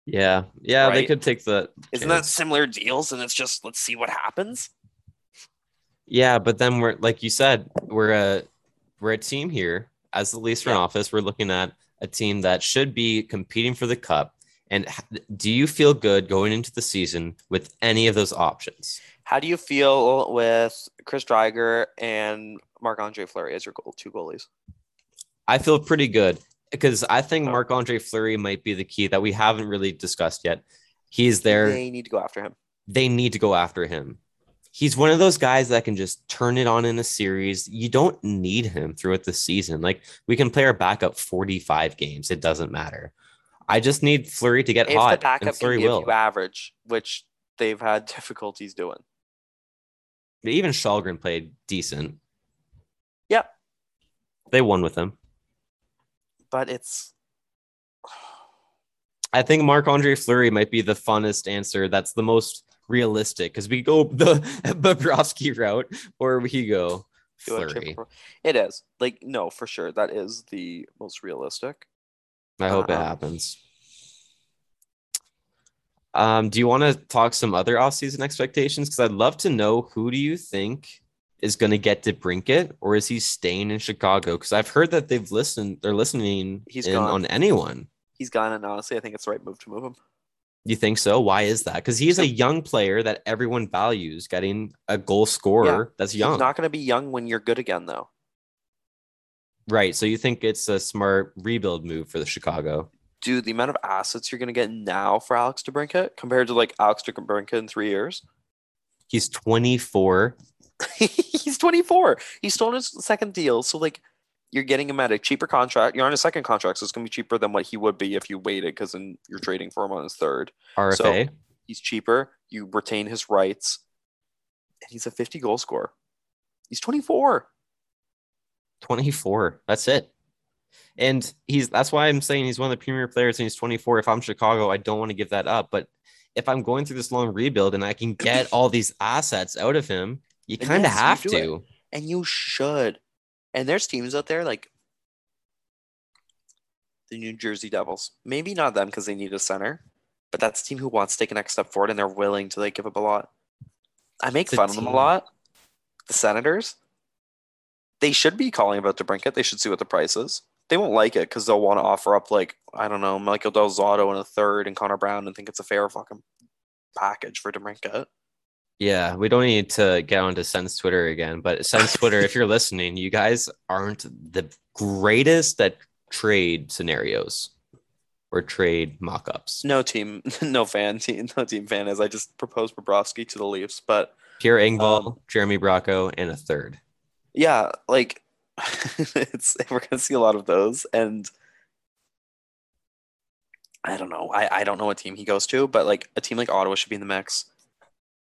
[SPEAKER 1] Yeah, yeah, they could take the.
[SPEAKER 2] Isn't that similar deals? And it's just let's see what happens.
[SPEAKER 1] Yeah, but then we're like you said, we're a we're a team here as the Leafs front
[SPEAKER 2] Yeah.
[SPEAKER 1] office. We're looking at a team that should be competing for the cup. And do you feel good going into the season with any of those options?
[SPEAKER 2] How do you feel with Chris Driedger and Marc Andre Fleury as your goal, two goalies?
[SPEAKER 1] I feel pretty good because I think
[SPEAKER 2] Oh.
[SPEAKER 1] Marc Andre Fleury might be the key that we haven't really discussed yet. He's there.
[SPEAKER 2] They need to go after him.
[SPEAKER 1] they need to go after him. He's one of those guys that can just turn it on in a series. You don't need him throughout the season. Like we can play our backup 45 games. It doesn't matter. I just need Fleury to get
[SPEAKER 2] If the
[SPEAKER 1] hot, and
[SPEAKER 2] backup
[SPEAKER 1] Fleury
[SPEAKER 2] give
[SPEAKER 1] will.
[SPEAKER 2] average, which they've had difficulties doing.
[SPEAKER 1] Even Shalgren played decent.
[SPEAKER 2] Yep.
[SPEAKER 1] They won with him.
[SPEAKER 2] But it's
[SPEAKER 1] I think Marc Andre Fleury might be the funnest answer. That's the most realistic because we go the Bobrovsky route or we go Fleury.
[SPEAKER 2] It is like no, for sure. That is the most realistic.
[SPEAKER 1] I hope it
[SPEAKER 2] Um,
[SPEAKER 1] happens. Um, do you want to talk some other offseason expectations? Because I'd love to know who do you think is going to get to Brinket, or is he staying in Chicago? Because I've heard that they've listened, they're listening
[SPEAKER 2] He's
[SPEAKER 1] in,
[SPEAKER 2] gone.
[SPEAKER 1] on anyone.
[SPEAKER 2] He's gone, and honestly, I think it's the right move to move him.
[SPEAKER 1] You think so? Why is that? Because he's a young player that everyone values, getting a goal scorer that's young.
[SPEAKER 2] He's not going to be young when you're good again, though.
[SPEAKER 1] right. So you think it's a smart rebuild move for the Chicago?
[SPEAKER 2] Dude, the amount of assets you're going to get now for Alex DeBrincat compared to like Alex DeBrincat in three years.
[SPEAKER 1] He's 24.
[SPEAKER 2] He's 24. He's still on his second deal. So, like, you're getting him at a cheaper contract. You're on a second contract, so it's going to be cheaper than what he would be if you waited because then you're trading for him on his third.
[SPEAKER 1] RFA.
[SPEAKER 2] He's cheaper. You retain his rights. And he's a 50 goal scorer. He's 24.
[SPEAKER 1] 24. That's it. And he's that's why I'm saying he's one of the premier players and he's 24. If I'm Chicago, I don't want to give that up. But if I'm going through this long rebuild and I can get all these assets out of him, you kind of
[SPEAKER 2] yes,
[SPEAKER 1] have to.
[SPEAKER 2] And you should. And there's teams out there like the New Jersey Devils. Maybe not them because they need a center, but that's a team who wants to take a next step forward and they're willing to like give up a lot. I make
[SPEAKER 1] It's
[SPEAKER 2] fun of them a lot. The Senators, they should be calling about DeBrincat. They should see what the price is. They won't like it because they'll want to offer up like I don't know Michael Del Zotto and a third and Connor Brown and think it's a fair fucking package for DeBrincat.
[SPEAKER 1] Yeah, we don't need to get onto Sens Twitter again, but Sens Twitter, if you're listening, you guys aren't the greatest at trade scenarios or trade mock-ups.
[SPEAKER 2] No team, no fan team, no team fan is. I just proposed Bobrovsky to the Leafs, but
[SPEAKER 1] Pierre Engvall,
[SPEAKER 2] Um,
[SPEAKER 1] Jeremy Bracco, and a third.
[SPEAKER 2] yeah, like it's we're gonna see a lot of those, and I don't know. I I don't know what team he goes to, but like a team like Ottawa should be in the mix.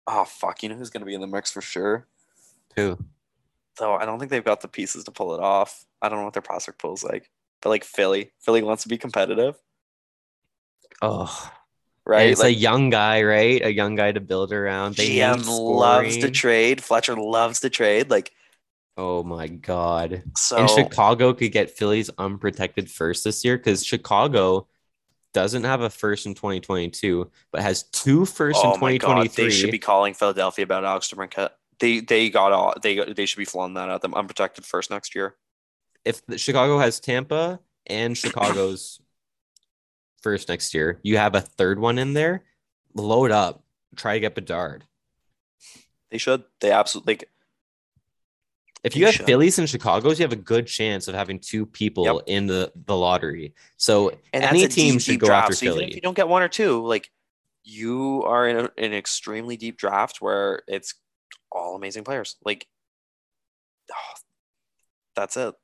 [SPEAKER 2] Oh fuck, you know who's gonna be in the mix for sure.
[SPEAKER 1] Who?
[SPEAKER 2] Though I don't think they've got the pieces to pull it off. I don't know what their prospect pool is like, but like Philly, Philly wants to be competitive,
[SPEAKER 1] Oh,
[SPEAKER 2] right?
[SPEAKER 1] And it's a young guy, right? A young guy to build around. They
[SPEAKER 2] GM loves to trade. Fletcher loves to trade. Like
[SPEAKER 1] Oh my god!
[SPEAKER 2] so.
[SPEAKER 1] and Chicago could get Philly's unprotected first this year because Chicago doesn't have a first in 2022, but has two first in
[SPEAKER 2] oh my god,
[SPEAKER 1] 2023.
[SPEAKER 2] they should be calling Philadelphia about Alex DeBrincat. They they got all they they should be flaunting that at them. Unprotected first next year.
[SPEAKER 1] if the- Chicago has Tampa and Chicago's first next year, you have a third one in there. Load up. Try to get Bedard.
[SPEAKER 2] They should. They absolutely like.
[SPEAKER 1] If you have. Phillies and Chicago's, you have a good chance of having two people
[SPEAKER 2] Yep.
[SPEAKER 1] in the, the lottery. So
[SPEAKER 2] And
[SPEAKER 1] any team
[SPEAKER 2] deep,
[SPEAKER 1] should
[SPEAKER 2] deep
[SPEAKER 1] go
[SPEAKER 2] draft.
[SPEAKER 1] after
[SPEAKER 2] So even
[SPEAKER 1] Philly.
[SPEAKER 2] if you don't get one or two, like you are in a, an extremely deep draft where it's all amazing players. Like, oh, that's it.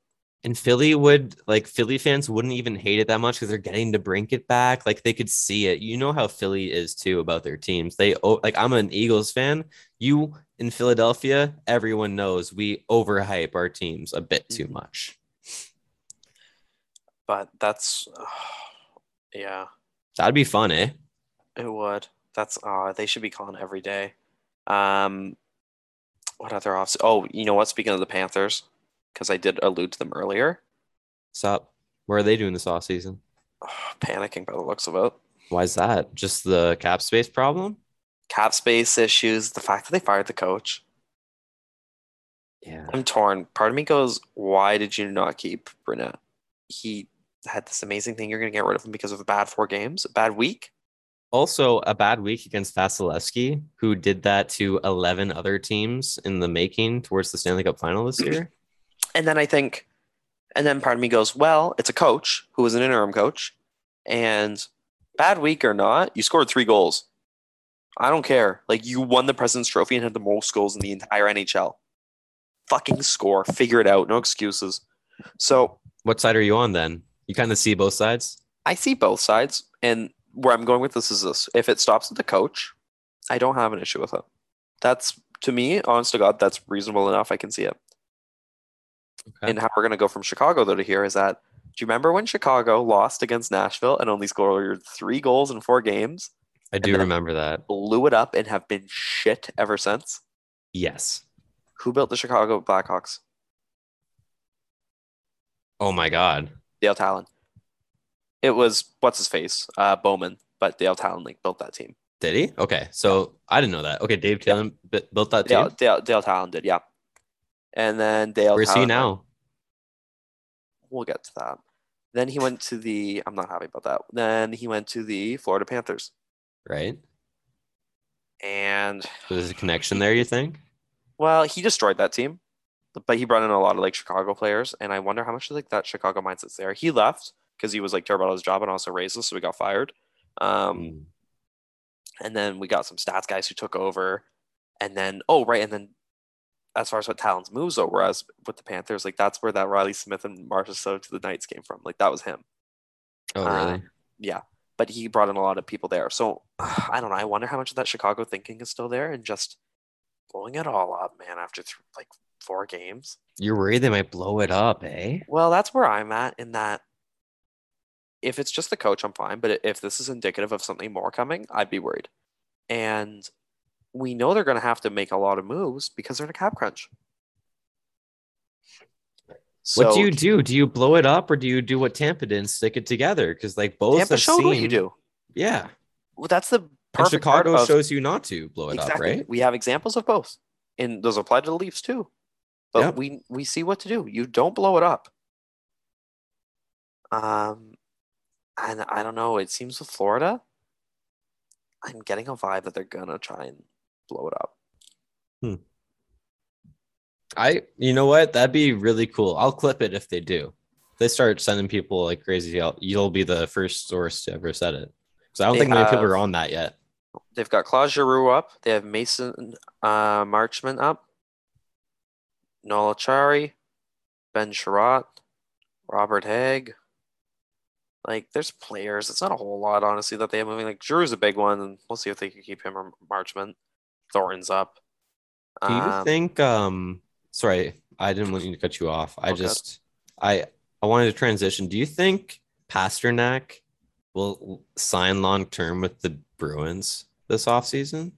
[SPEAKER 1] And Philly would like Philly fans wouldn't even hate it that much because they're getting to brink it back. Like they could see it. You know how Philly is too about their teams. They oh, like I'm an Eagles fan. You in Philadelphia, everyone knows we overhype our teams a bit too
[SPEAKER 2] Mhm.
[SPEAKER 1] much.
[SPEAKER 2] But that's, yeah,
[SPEAKER 1] That'd be fun, eh?
[SPEAKER 2] it would. That's, uh, they should be calling every day. Um, what other offs? Oh, you know what? Speaking of the Panthers, because I did allude to them earlier,
[SPEAKER 1] What's up? What are they doing this off season?
[SPEAKER 2] panicking by the looks of it.
[SPEAKER 1] Why is that? Just the cap space problem?
[SPEAKER 2] Cap space issues, the fact that they fired the coach.
[SPEAKER 1] Yeah.
[SPEAKER 2] I'm torn. Part of me goes, why did you not keep Brunette? He had this amazing thing. You're going to get rid of him because of a bad four games, a bad week.
[SPEAKER 1] Also, a bad week against Vasilevskiy, who did that to 11 other teams in the making towards the Stanley Cup final this year.
[SPEAKER 2] And then I think, and then part of me goes, well, it's a coach who was an interim coach, and bad week or not, you scored three goals. I don't care. Like you won the President's Trophy and had the most goals in the entire NHL. Fucking score. Figure it out. No excuses. So
[SPEAKER 1] What side are you on then? You kind of see both sides?
[SPEAKER 2] I see both sides, and where I'm going with this is this: if it stops at the coach, I don't have an issue with it. That's to me, honest to God, that's reasonable enough. I can see it.
[SPEAKER 1] Okay.
[SPEAKER 2] And how we're gonna go from Chicago though to here is that do you remember when Chicago lost against Nashville and only scored three goals in four games,
[SPEAKER 1] I do remember that.
[SPEAKER 2] blew it up, and have been shit ever since?
[SPEAKER 1] Yes.
[SPEAKER 2] Who built the Chicago Blackhawks?
[SPEAKER 1] Oh my God.
[SPEAKER 2] Dale Tallon. It was what's his face, uh, Bowman, but Dale Tallon like built that team.
[SPEAKER 1] Did he? Okay. So I didn't know that. Okay. Dave Taylor bu- built that
[SPEAKER 2] Dale,
[SPEAKER 1] team.
[SPEAKER 2] Dale, Dale Tallon did, yeah. And then Dale.
[SPEAKER 1] Where's he
[SPEAKER 2] Tallon-
[SPEAKER 1] now?
[SPEAKER 2] We'll get to that. Then he went to the. I'm not happy about that. Then he went to the Florida Panthers,
[SPEAKER 1] Right.
[SPEAKER 2] and
[SPEAKER 1] So there's a connection there, you think?
[SPEAKER 2] well, he destroyed that team, but he brought in a lot of like Chicago players, and I wonder how much like that Chicago mindset's there. He left because he was like terrible at his job and also racist, so he got fired. Um,
[SPEAKER 1] Mm.
[SPEAKER 2] and then we got some stats guys who took over, and then oh right, and then as far as what Tallon's moves over as with the Panthers, like that's where that Reilly Smith and Marchessault to the Knights came from. Like that was him.
[SPEAKER 1] Oh,
[SPEAKER 2] Uh,
[SPEAKER 1] really?
[SPEAKER 2] yeah but he brought in a lot of people there. So i don't know. I wonder how much of that chicago thinking is still there and just blowing it all up man after th- like four games.
[SPEAKER 1] You're worried they might blow it up, eh?
[SPEAKER 2] well that's where i'm at in that if it's just the coach i'm fine but if this is indicative of something more coming i'd be worried. And we know they're going to have to make a lot of moves because they're in a cap crunch so
[SPEAKER 1] what do you do? Do you blow it up or do you do what Tampa did and stick it together? Because like both
[SPEAKER 2] Tampa
[SPEAKER 1] have
[SPEAKER 2] showed what you do
[SPEAKER 1] Yeah.
[SPEAKER 2] well, that's the
[SPEAKER 1] And
[SPEAKER 2] perfect part
[SPEAKER 1] Chicago
[SPEAKER 2] of-
[SPEAKER 1] shows you not to blow it
[SPEAKER 2] exactly.
[SPEAKER 1] up, right?
[SPEAKER 2] We have examples of both, and those apply to the Leafs too. But
[SPEAKER 1] Yep.
[SPEAKER 2] we we see what to do. You don't blow it up. Um, and I don't know. It seems with Florida, I'm getting a vibe that they're gonna try and blow it up.
[SPEAKER 1] I, you know what? That'd be really cool. I'll clip it if they do. If they start sending people like crazy, I'll, you'll be the first source to ever said it. Because I don't
[SPEAKER 2] They
[SPEAKER 1] think many people are on that yet.
[SPEAKER 2] They've got Claude Giroux up. They have Mason uh, Marchment up. Noel Acciari, Ben Chiarot, Robert Hagg. Like, there's players. It's not a whole lot, honestly, that they have moving. Like, Giroux's a big one, and we'll see if they can keep him or Marchment. Thornton's up.
[SPEAKER 1] Do you
[SPEAKER 2] Um,
[SPEAKER 1] think? Um, sorry, I didn't want you to cut you off. I
[SPEAKER 2] Okay.
[SPEAKER 1] just, I, I wanted to transition. Do you think Pastrnak will sign long term with the Bruins this offseason?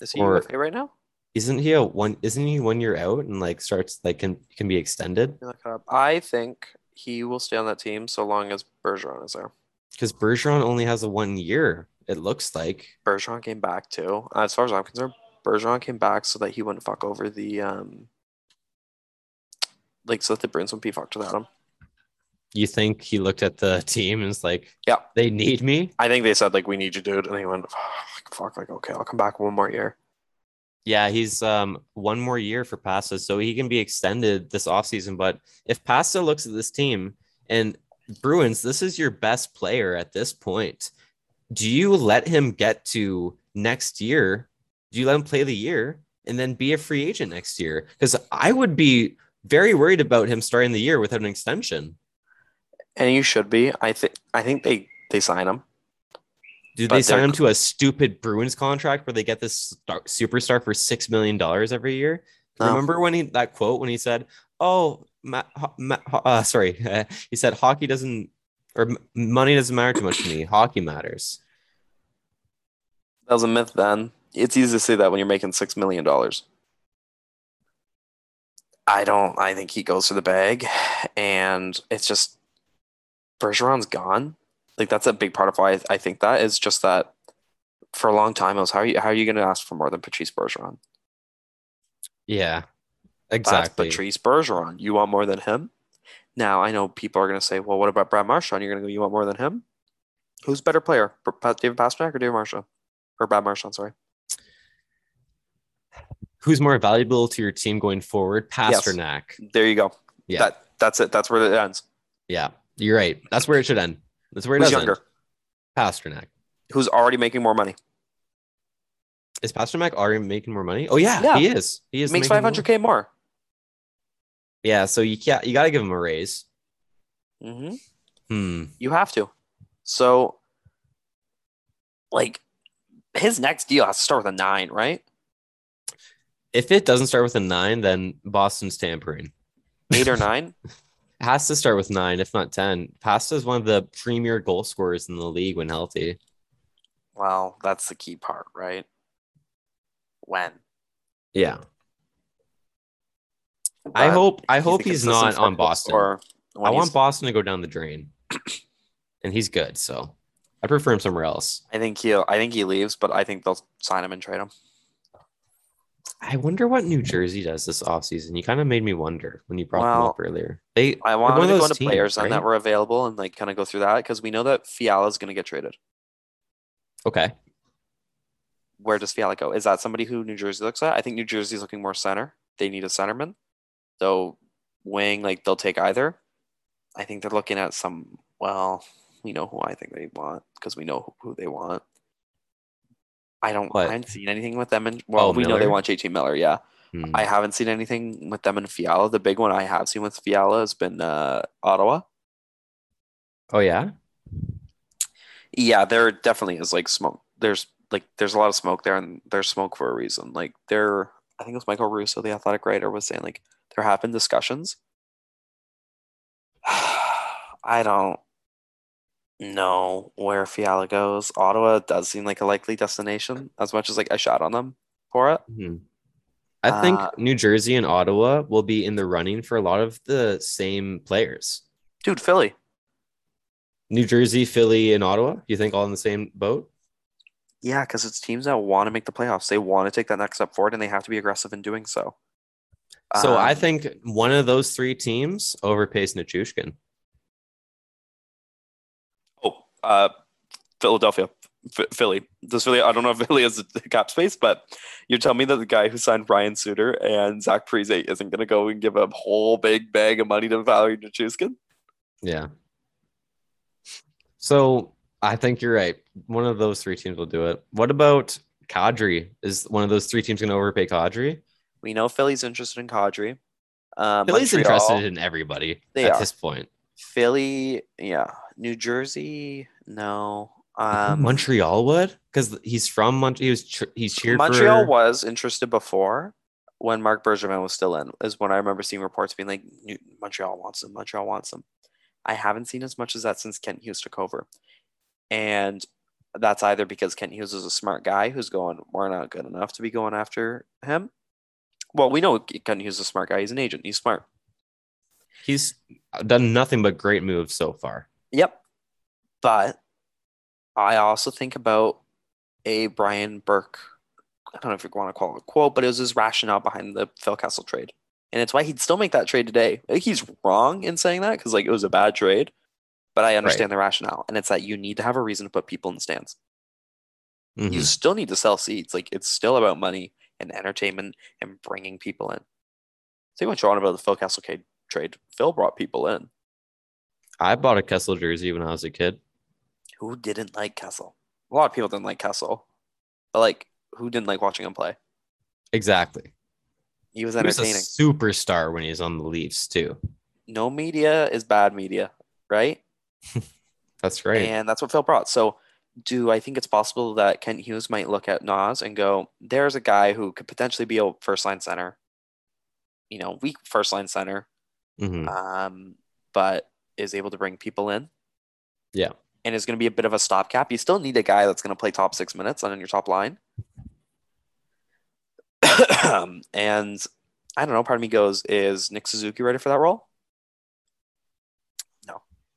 [SPEAKER 2] Is he
[SPEAKER 1] or-
[SPEAKER 2] UFA right now?
[SPEAKER 1] Isn't he a one? Isn't he one year out and like starts like can can be extended?
[SPEAKER 2] Let me look it up. I think he will stay on that team so long as Bergeron is there.
[SPEAKER 1] Because Bergeron only has a one year. It looks like.
[SPEAKER 2] Bergeron came back too. As far as I'm concerned, Bergeron came back so that he wouldn't fuck over the um like so that the Bruins wouldn't be fucked without him.
[SPEAKER 1] You think he looked at the team and is like,
[SPEAKER 2] Yeah.
[SPEAKER 1] they need me.
[SPEAKER 2] I think they said like we need you, dude, and he went fuck like okay, I'll come back one more year.
[SPEAKER 1] Yeah, he's um one more year for Pasta, so he can be extended this offseason. But if Pasta looks at this team and Bruins, this is your best player at this point. Do you let him get to next year? Do you let him play the year and then be a free agent next year? Because I would be very worried about him starting the year without an extension.
[SPEAKER 2] And you should be. I think. I think they they sign him.
[SPEAKER 1] Do they sign him to a stupid Bruins contract where they get this star- superstar for six million dollars every year?
[SPEAKER 2] No.
[SPEAKER 1] Remember when he that quote when he said, "Oh, ma- ho- ma- uh, sorry," he said, "Hockey doesn't or money doesn't matter too much to me. Hockey matters."
[SPEAKER 2] That was a myth then. It's easy to say that when you're making six million dollars. I don't I think he goes for the bag and it's just Bergeron's gone. Like that's a big part of why I, I think that is just that for a long time it was how are you how are you gonna ask for more than Patrice Bergeron?
[SPEAKER 1] Yeah,
[SPEAKER 2] That's
[SPEAKER 1] exactly.
[SPEAKER 2] Patrice Bergeron. You want more than him? Now I know people are gonna say, Well, what about Brad Marchand? You're gonna go, you want more than him? Who's a better player? David Pastrnak or David Marchand? Or Brad Marchand, sorry.
[SPEAKER 1] Who's more valuable to your team going forward?
[SPEAKER 2] Yes.
[SPEAKER 1] Pastrnak.
[SPEAKER 2] There you go.
[SPEAKER 1] Yeah.
[SPEAKER 2] That that's it. That's where it ends.
[SPEAKER 1] Yeah, you're right. That's where it should end. That's where it
[SPEAKER 2] Who's younger?
[SPEAKER 1] end. Pastrnak.
[SPEAKER 2] Who's already making more money?
[SPEAKER 1] Is Pastrnak already making more money? Oh yeah,
[SPEAKER 2] Yeah.
[SPEAKER 1] he is. He is
[SPEAKER 2] Makes 500k more.
[SPEAKER 1] Yeah, so you can't. You got to give him a raise.
[SPEAKER 2] hmm
[SPEAKER 1] Hmm.
[SPEAKER 2] You have to. So, like, his next deal has to start with a nine, right?
[SPEAKER 1] If it doesn't start with a nine, then Boston's tampering.
[SPEAKER 2] Eight or nine.
[SPEAKER 1] It has to start with nine, if not ten. Pasta is one of the premier goal scorers in the league when healthy.
[SPEAKER 2] Well, that's the key part, right? When
[SPEAKER 1] Yeah, I hope. I
[SPEAKER 2] he's
[SPEAKER 1] hope he's not on Boston. I want Boston to go down the drain, and he's good. So I prefer him somewhere else.
[SPEAKER 2] I think he'll. I think he leaves, but I think they'll sign him and trade him.
[SPEAKER 1] I wonder what New Jersey does this offseason. You kind of made me wonder when you brought them up earlier. They
[SPEAKER 2] I wanted to go into
[SPEAKER 1] teams,
[SPEAKER 2] players then that were available and like kind of go through that because we know that Fiala is going to get traded.
[SPEAKER 1] okay.
[SPEAKER 2] Where does Fiala go? Is that somebody who New Jersey looks at? I think New Jersey's looking more center. They need a centerman. So wing, like they'll take either. I think they're looking at some. Well, we know who I think they want because we know who they want. I don't.
[SPEAKER 1] What?
[SPEAKER 2] I haven't seen anything with them. And well,
[SPEAKER 1] Oh,
[SPEAKER 2] we know they want JT Miller. Yeah,
[SPEAKER 1] Hmm.
[SPEAKER 2] I haven't seen anything with them in Fiala. The big one I have seen with Fiala has been uh, Ottawa.
[SPEAKER 1] Oh yeah.
[SPEAKER 2] Yeah, there definitely is like smoke. There's like there's a lot of smoke there, and there's smoke for a reason. Like there, I think it was Michael Russo, the athletic writer, was saying like there have been discussions. I don't know where Fiala goes. Ottawa does seem like a likely destination, as much as like I shot on them for it.
[SPEAKER 1] Mhm. I think
[SPEAKER 2] Uh,
[SPEAKER 1] New Jersey and Ottawa will be in the running for a lot of the same players.
[SPEAKER 2] Dude, Philly.
[SPEAKER 1] New Jersey, Philly, and Ottawa. You think all in the same boat?
[SPEAKER 2] Yeah, because it's teams that want to make the playoffs. They want to take that next step forward, and they have to be aggressive in doing so.
[SPEAKER 1] So I
[SPEAKER 2] Um,
[SPEAKER 1] think one of those three teams overpays Nichushkin.
[SPEAKER 2] Uh, Philadelphia, F- Philly. Does Philly? I don't know if Philly has the cap space, but you're telling me that the guy who signed Ryan Suter and Zach Parise isn't going to go and give a whole big bag of money to Valeri Nichushkin?
[SPEAKER 1] Yeah. So I think you're right. One of those three teams will do it. What about Kadri? Is one of those three teams going to overpay Kadri?
[SPEAKER 2] We know Philly's interested in Kadri. Um,
[SPEAKER 1] Philly's
[SPEAKER 2] Montreal,
[SPEAKER 1] interested in everybody at
[SPEAKER 2] are.
[SPEAKER 1] this point.
[SPEAKER 2] Philly. Yeah, New Jersey. No. Um,
[SPEAKER 1] Montreal would because he's from Montreal. He was ch- he's cheered
[SPEAKER 2] Montreal
[SPEAKER 1] for.
[SPEAKER 2] was interested before when Marc Bergevin was still in. Is when I remember seeing reports being like, Montreal wants him. Montreal wants him. I haven't seen as much as that since Kent Hughes took over, and that's either because Kent Hughes is a smart guy who's going, we're not good enough to be going after him. Well, we know Kent Hughes is a smart guy. He's an agent. He's smart.
[SPEAKER 1] He's done nothing but great moves so far.
[SPEAKER 2] Yep. But I also think about a Brian Burke. I don't know if you want to call it a quote, but it was his rationale behind the Phil Kessel trade. And it's why he'd still make that trade today. He's wrong in saying that because like it was a bad trade. But I understand the rationale. And it's that you need to have a reason to put people in the stands.
[SPEAKER 1] Mhm.
[SPEAKER 2] You still need to sell seats. Like it's still about money and entertainment and bringing people in. Say what you want about the Phil Kessel trade. Phil brought people in.
[SPEAKER 1] I bought a Kessel jersey when I was a kid.
[SPEAKER 2] Who didn't like Kessel? A lot of people didn't like Kessel, but like, who didn't like watching him play?
[SPEAKER 1] Exactly.
[SPEAKER 2] He was
[SPEAKER 1] He was a
[SPEAKER 2] entertaining.
[SPEAKER 1] superstar when he's on the Leafs too.
[SPEAKER 2] no media is bad media, right?
[SPEAKER 1] That's right.
[SPEAKER 2] And that's what Phil brought. So, do I think it's possible that Kent Hughes might look at Naz and go, "There's a guy who could potentially be a first line center, you know, weak first line center,
[SPEAKER 1] Mhm.
[SPEAKER 2] um, but is able to bring people in."
[SPEAKER 1] Yeah.
[SPEAKER 2] And is going to be a bit of a stopgap. You still need a guy that's going to play top six minutes on your top line. and I don't know. Part of me goes, "Is Nick Suzuki ready for that role?"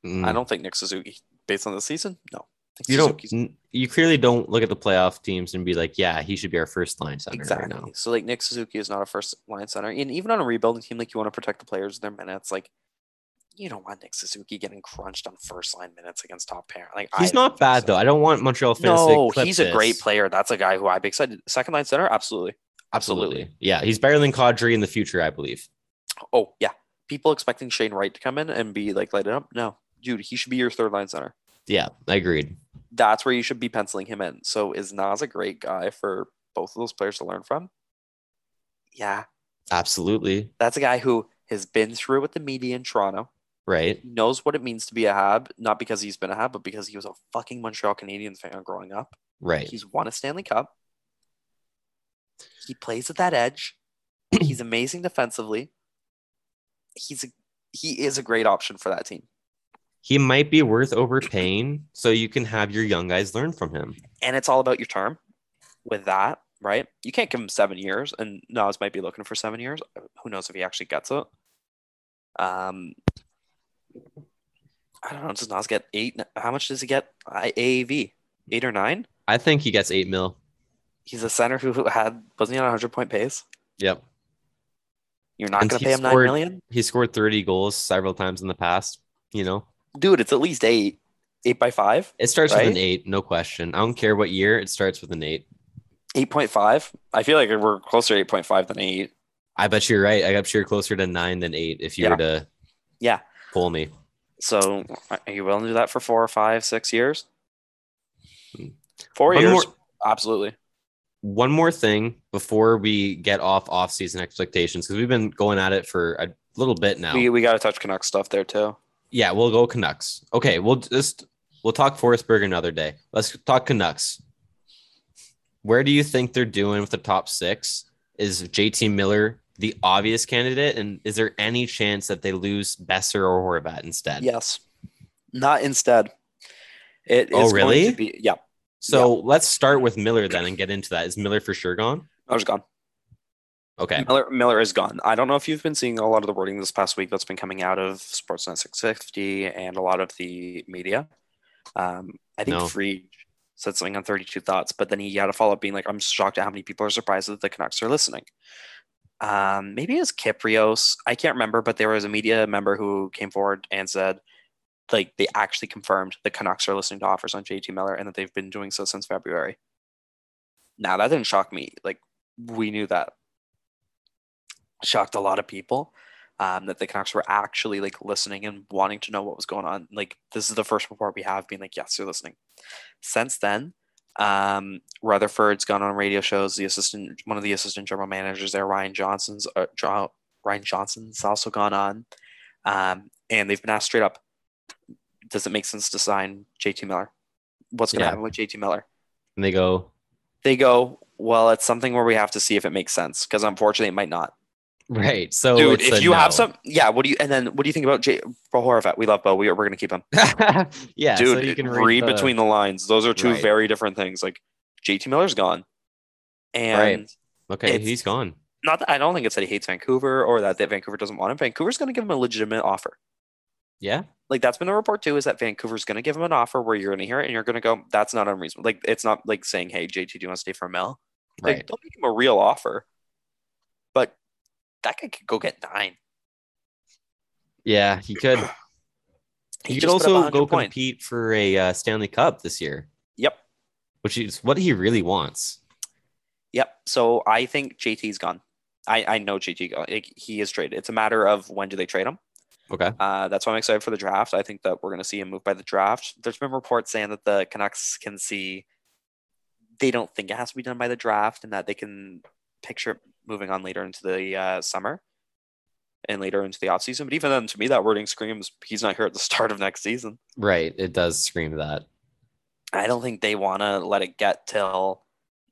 [SPEAKER 1] Mm.
[SPEAKER 2] I don't think Nick Suzuki, based on the season, no. Nick
[SPEAKER 1] You don't.
[SPEAKER 2] Suzuki's-
[SPEAKER 1] You clearly don't look at the playoff teams and be like, "Yeah, he should be our first line center
[SPEAKER 2] exactly.
[SPEAKER 1] right now."
[SPEAKER 2] So like Nick Suzuki is not a first line center, and even on a rebuilding team, like you want to protect the players their minutes. Like you don't want Nick Suzuki getting crunched on first line minutes against top pair. Like
[SPEAKER 1] He's
[SPEAKER 2] don't
[SPEAKER 1] bad
[SPEAKER 2] so.
[SPEAKER 1] though. I don't want Montreal fans
[SPEAKER 2] No, he's a great player. That's a guy who I'd be excited. Second line center, absolutely.
[SPEAKER 1] Absolutely. Yeah, he's better than Kadri in the future, I believe.
[SPEAKER 2] Oh yeah, people expecting Shane Wright to come in and be like light it up. No, dude, he should be your third line center.
[SPEAKER 1] Yeah, I agreed.
[SPEAKER 2] That's where you should be penciling him in. So is Naz a great guy for both of those players to learn from? Yeah,
[SPEAKER 1] Absolutely.
[SPEAKER 2] that's a guy who has been through with the media in Toronto.
[SPEAKER 1] Right.
[SPEAKER 2] He knows what it means to be a Hab, not because he's been a Hab, but because he was a fucking Montreal Canadiens fan growing up.
[SPEAKER 1] Right.
[SPEAKER 2] He's won a Stanley Cup. He plays at that edge. He's amazing defensively. He's a, he is a great option for that team.
[SPEAKER 1] He might be worth overpaying so you can have your young guys learn from him.
[SPEAKER 2] And it's all about your term with that, right? You can't give him seven years, and Naz might be looking for seven years. Who knows if he actually gets it? Um, I don't know. Does Naz get eight? How much does he get? I- AAV eight or nine?
[SPEAKER 1] I think he gets eight mil.
[SPEAKER 2] He's a center who had wasn't he on a hundred point pace?
[SPEAKER 1] Yep.
[SPEAKER 2] You're not
[SPEAKER 1] And
[SPEAKER 2] to pay him nine
[SPEAKER 1] scored-
[SPEAKER 2] million,
[SPEAKER 1] He scored 30 goals several times in the past. You know,
[SPEAKER 2] dude. It's at least eight, eight by five,
[SPEAKER 1] it starts with an eight, no question. I don't care what year, it starts with an eight.
[SPEAKER 2] eight point five. I feel like we're closer to eight point five than eight.
[SPEAKER 1] I bet you're right. I bet you're closer to nine than eight if you
[SPEAKER 2] Yeah.
[SPEAKER 1] were to
[SPEAKER 2] Yeah.
[SPEAKER 1] Pull me.
[SPEAKER 2] So are you willing to do that for four or five, six years?
[SPEAKER 1] Hmm.
[SPEAKER 2] Four
[SPEAKER 1] One
[SPEAKER 2] years,
[SPEAKER 1] more-
[SPEAKER 2] absolutely.
[SPEAKER 1] One more thing before we get off off-season expectations, because we've been going at it for a little bit now.
[SPEAKER 2] We we got to touch Canucks stuff there too.
[SPEAKER 1] Yeah, we'll go Canucks. Okay, we'll just we'll talk Forsberg another day. Let's talk Canucks. Where do you think they're doing with the top six? Is JT Miller the obvious candidate, and is there any chance that they lose Boeser or Horvat instead?
[SPEAKER 2] Yes, not instead. It is
[SPEAKER 1] Oh,
[SPEAKER 2] going
[SPEAKER 1] really?
[SPEAKER 2] to be. Yeah,
[SPEAKER 1] So let's start with Miller then and get into that. Is Miller for sure gone?
[SPEAKER 2] Was gone.
[SPEAKER 1] Okay.
[SPEAKER 2] Miller Miller is gone. I don't know if you've been seeing a lot of the wording this past week that's been coming out of Sportsnet 650 and a lot of the media. Um, I think
[SPEAKER 1] No.
[SPEAKER 2] Free said something on 32 Thoughts, but then he had a follow up being like, "I'm shocked at how many people are surprised that the Canucks are listening." Um, maybe it was Kiprios. I can't remember, but there was a media member who came forward and said, like, they actually confirmed the Canucks are listening to offers on JT Miller and that they've been doing so since February. Now that didn't shock me. Like, we knew that shocked a lot of people um, that the Canucks were actually like listening and wanting to know what was going on. Like this is the first report we have being like, yes, you're listening. Since then, um, Rutherford's gone on radio shows. The assistant, one of the assistant general managers there, Ryan Johnson's, uh, Ryan Johnson's also gone on, um, and they've been asked straight up, does it make sense to sign JT Miller? What's going to
[SPEAKER 1] Yeah.
[SPEAKER 2] happen with JT Miller?
[SPEAKER 1] And they go,
[SPEAKER 2] They go, well, it's something where we have to see if it makes sense because unfortunately it might not.
[SPEAKER 1] Right. So
[SPEAKER 2] Dude, if you have some, yeah. What do you? And then what do you think about J- Bo Horvat? We love Bo. We are, we're gonna keep him,
[SPEAKER 1] yeah, so
[SPEAKER 2] dude.
[SPEAKER 1] you can
[SPEAKER 2] read
[SPEAKER 1] the-
[SPEAKER 2] between the lines. Those are two
[SPEAKER 1] Right.
[SPEAKER 2] very different things. Like JT Miller's gone, and
[SPEAKER 1] Right. Okay, he's gone.
[SPEAKER 2] not that I don't think it's that he hates Vancouver or that, that Vancouver doesn't want him. Vancouver's gonna give him a legitimate offer.
[SPEAKER 1] Yeah.
[SPEAKER 2] Like that's been the report too. Is that Vancouver's gonna give him an offer where you're gonna hear it and you're gonna go, that's not unreasonable. Like it's not like saying, hey JT, do you want to stay for a mill? Like
[SPEAKER 1] Right.
[SPEAKER 2] don't make him a real offer. That guy could go get nine.
[SPEAKER 1] Yeah, he could.
[SPEAKER 2] He
[SPEAKER 1] He could
[SPEAKER 2] just put up
[SPEAKER 1] also go compete for a uh, Stanley Cup this year,
[SPEAKER 2] Yep.
[SPEAKER 1] which is what he really wants.
[SPEAKER 2] Yep. So I think JT's gone. I, I know JT gone. Like, he is traded. It's a matter of when do they trade him.
[SPEAKER 1] Okay.
[SPEAKER 2] Uh, that's why I'm excited for the draft. I think that we're going to see him move by the draft. There's been reports saying that the Canucks can see they don't think it has to be done by the draft and that they can picture moving on later into the uh, summer and later into the offseason. But even then, to me, that wording screams he's not here at the start of next season.
[SPEAKER 1] Right. It does scream that.
[SPEAKER 2] I don't think they want to let it get till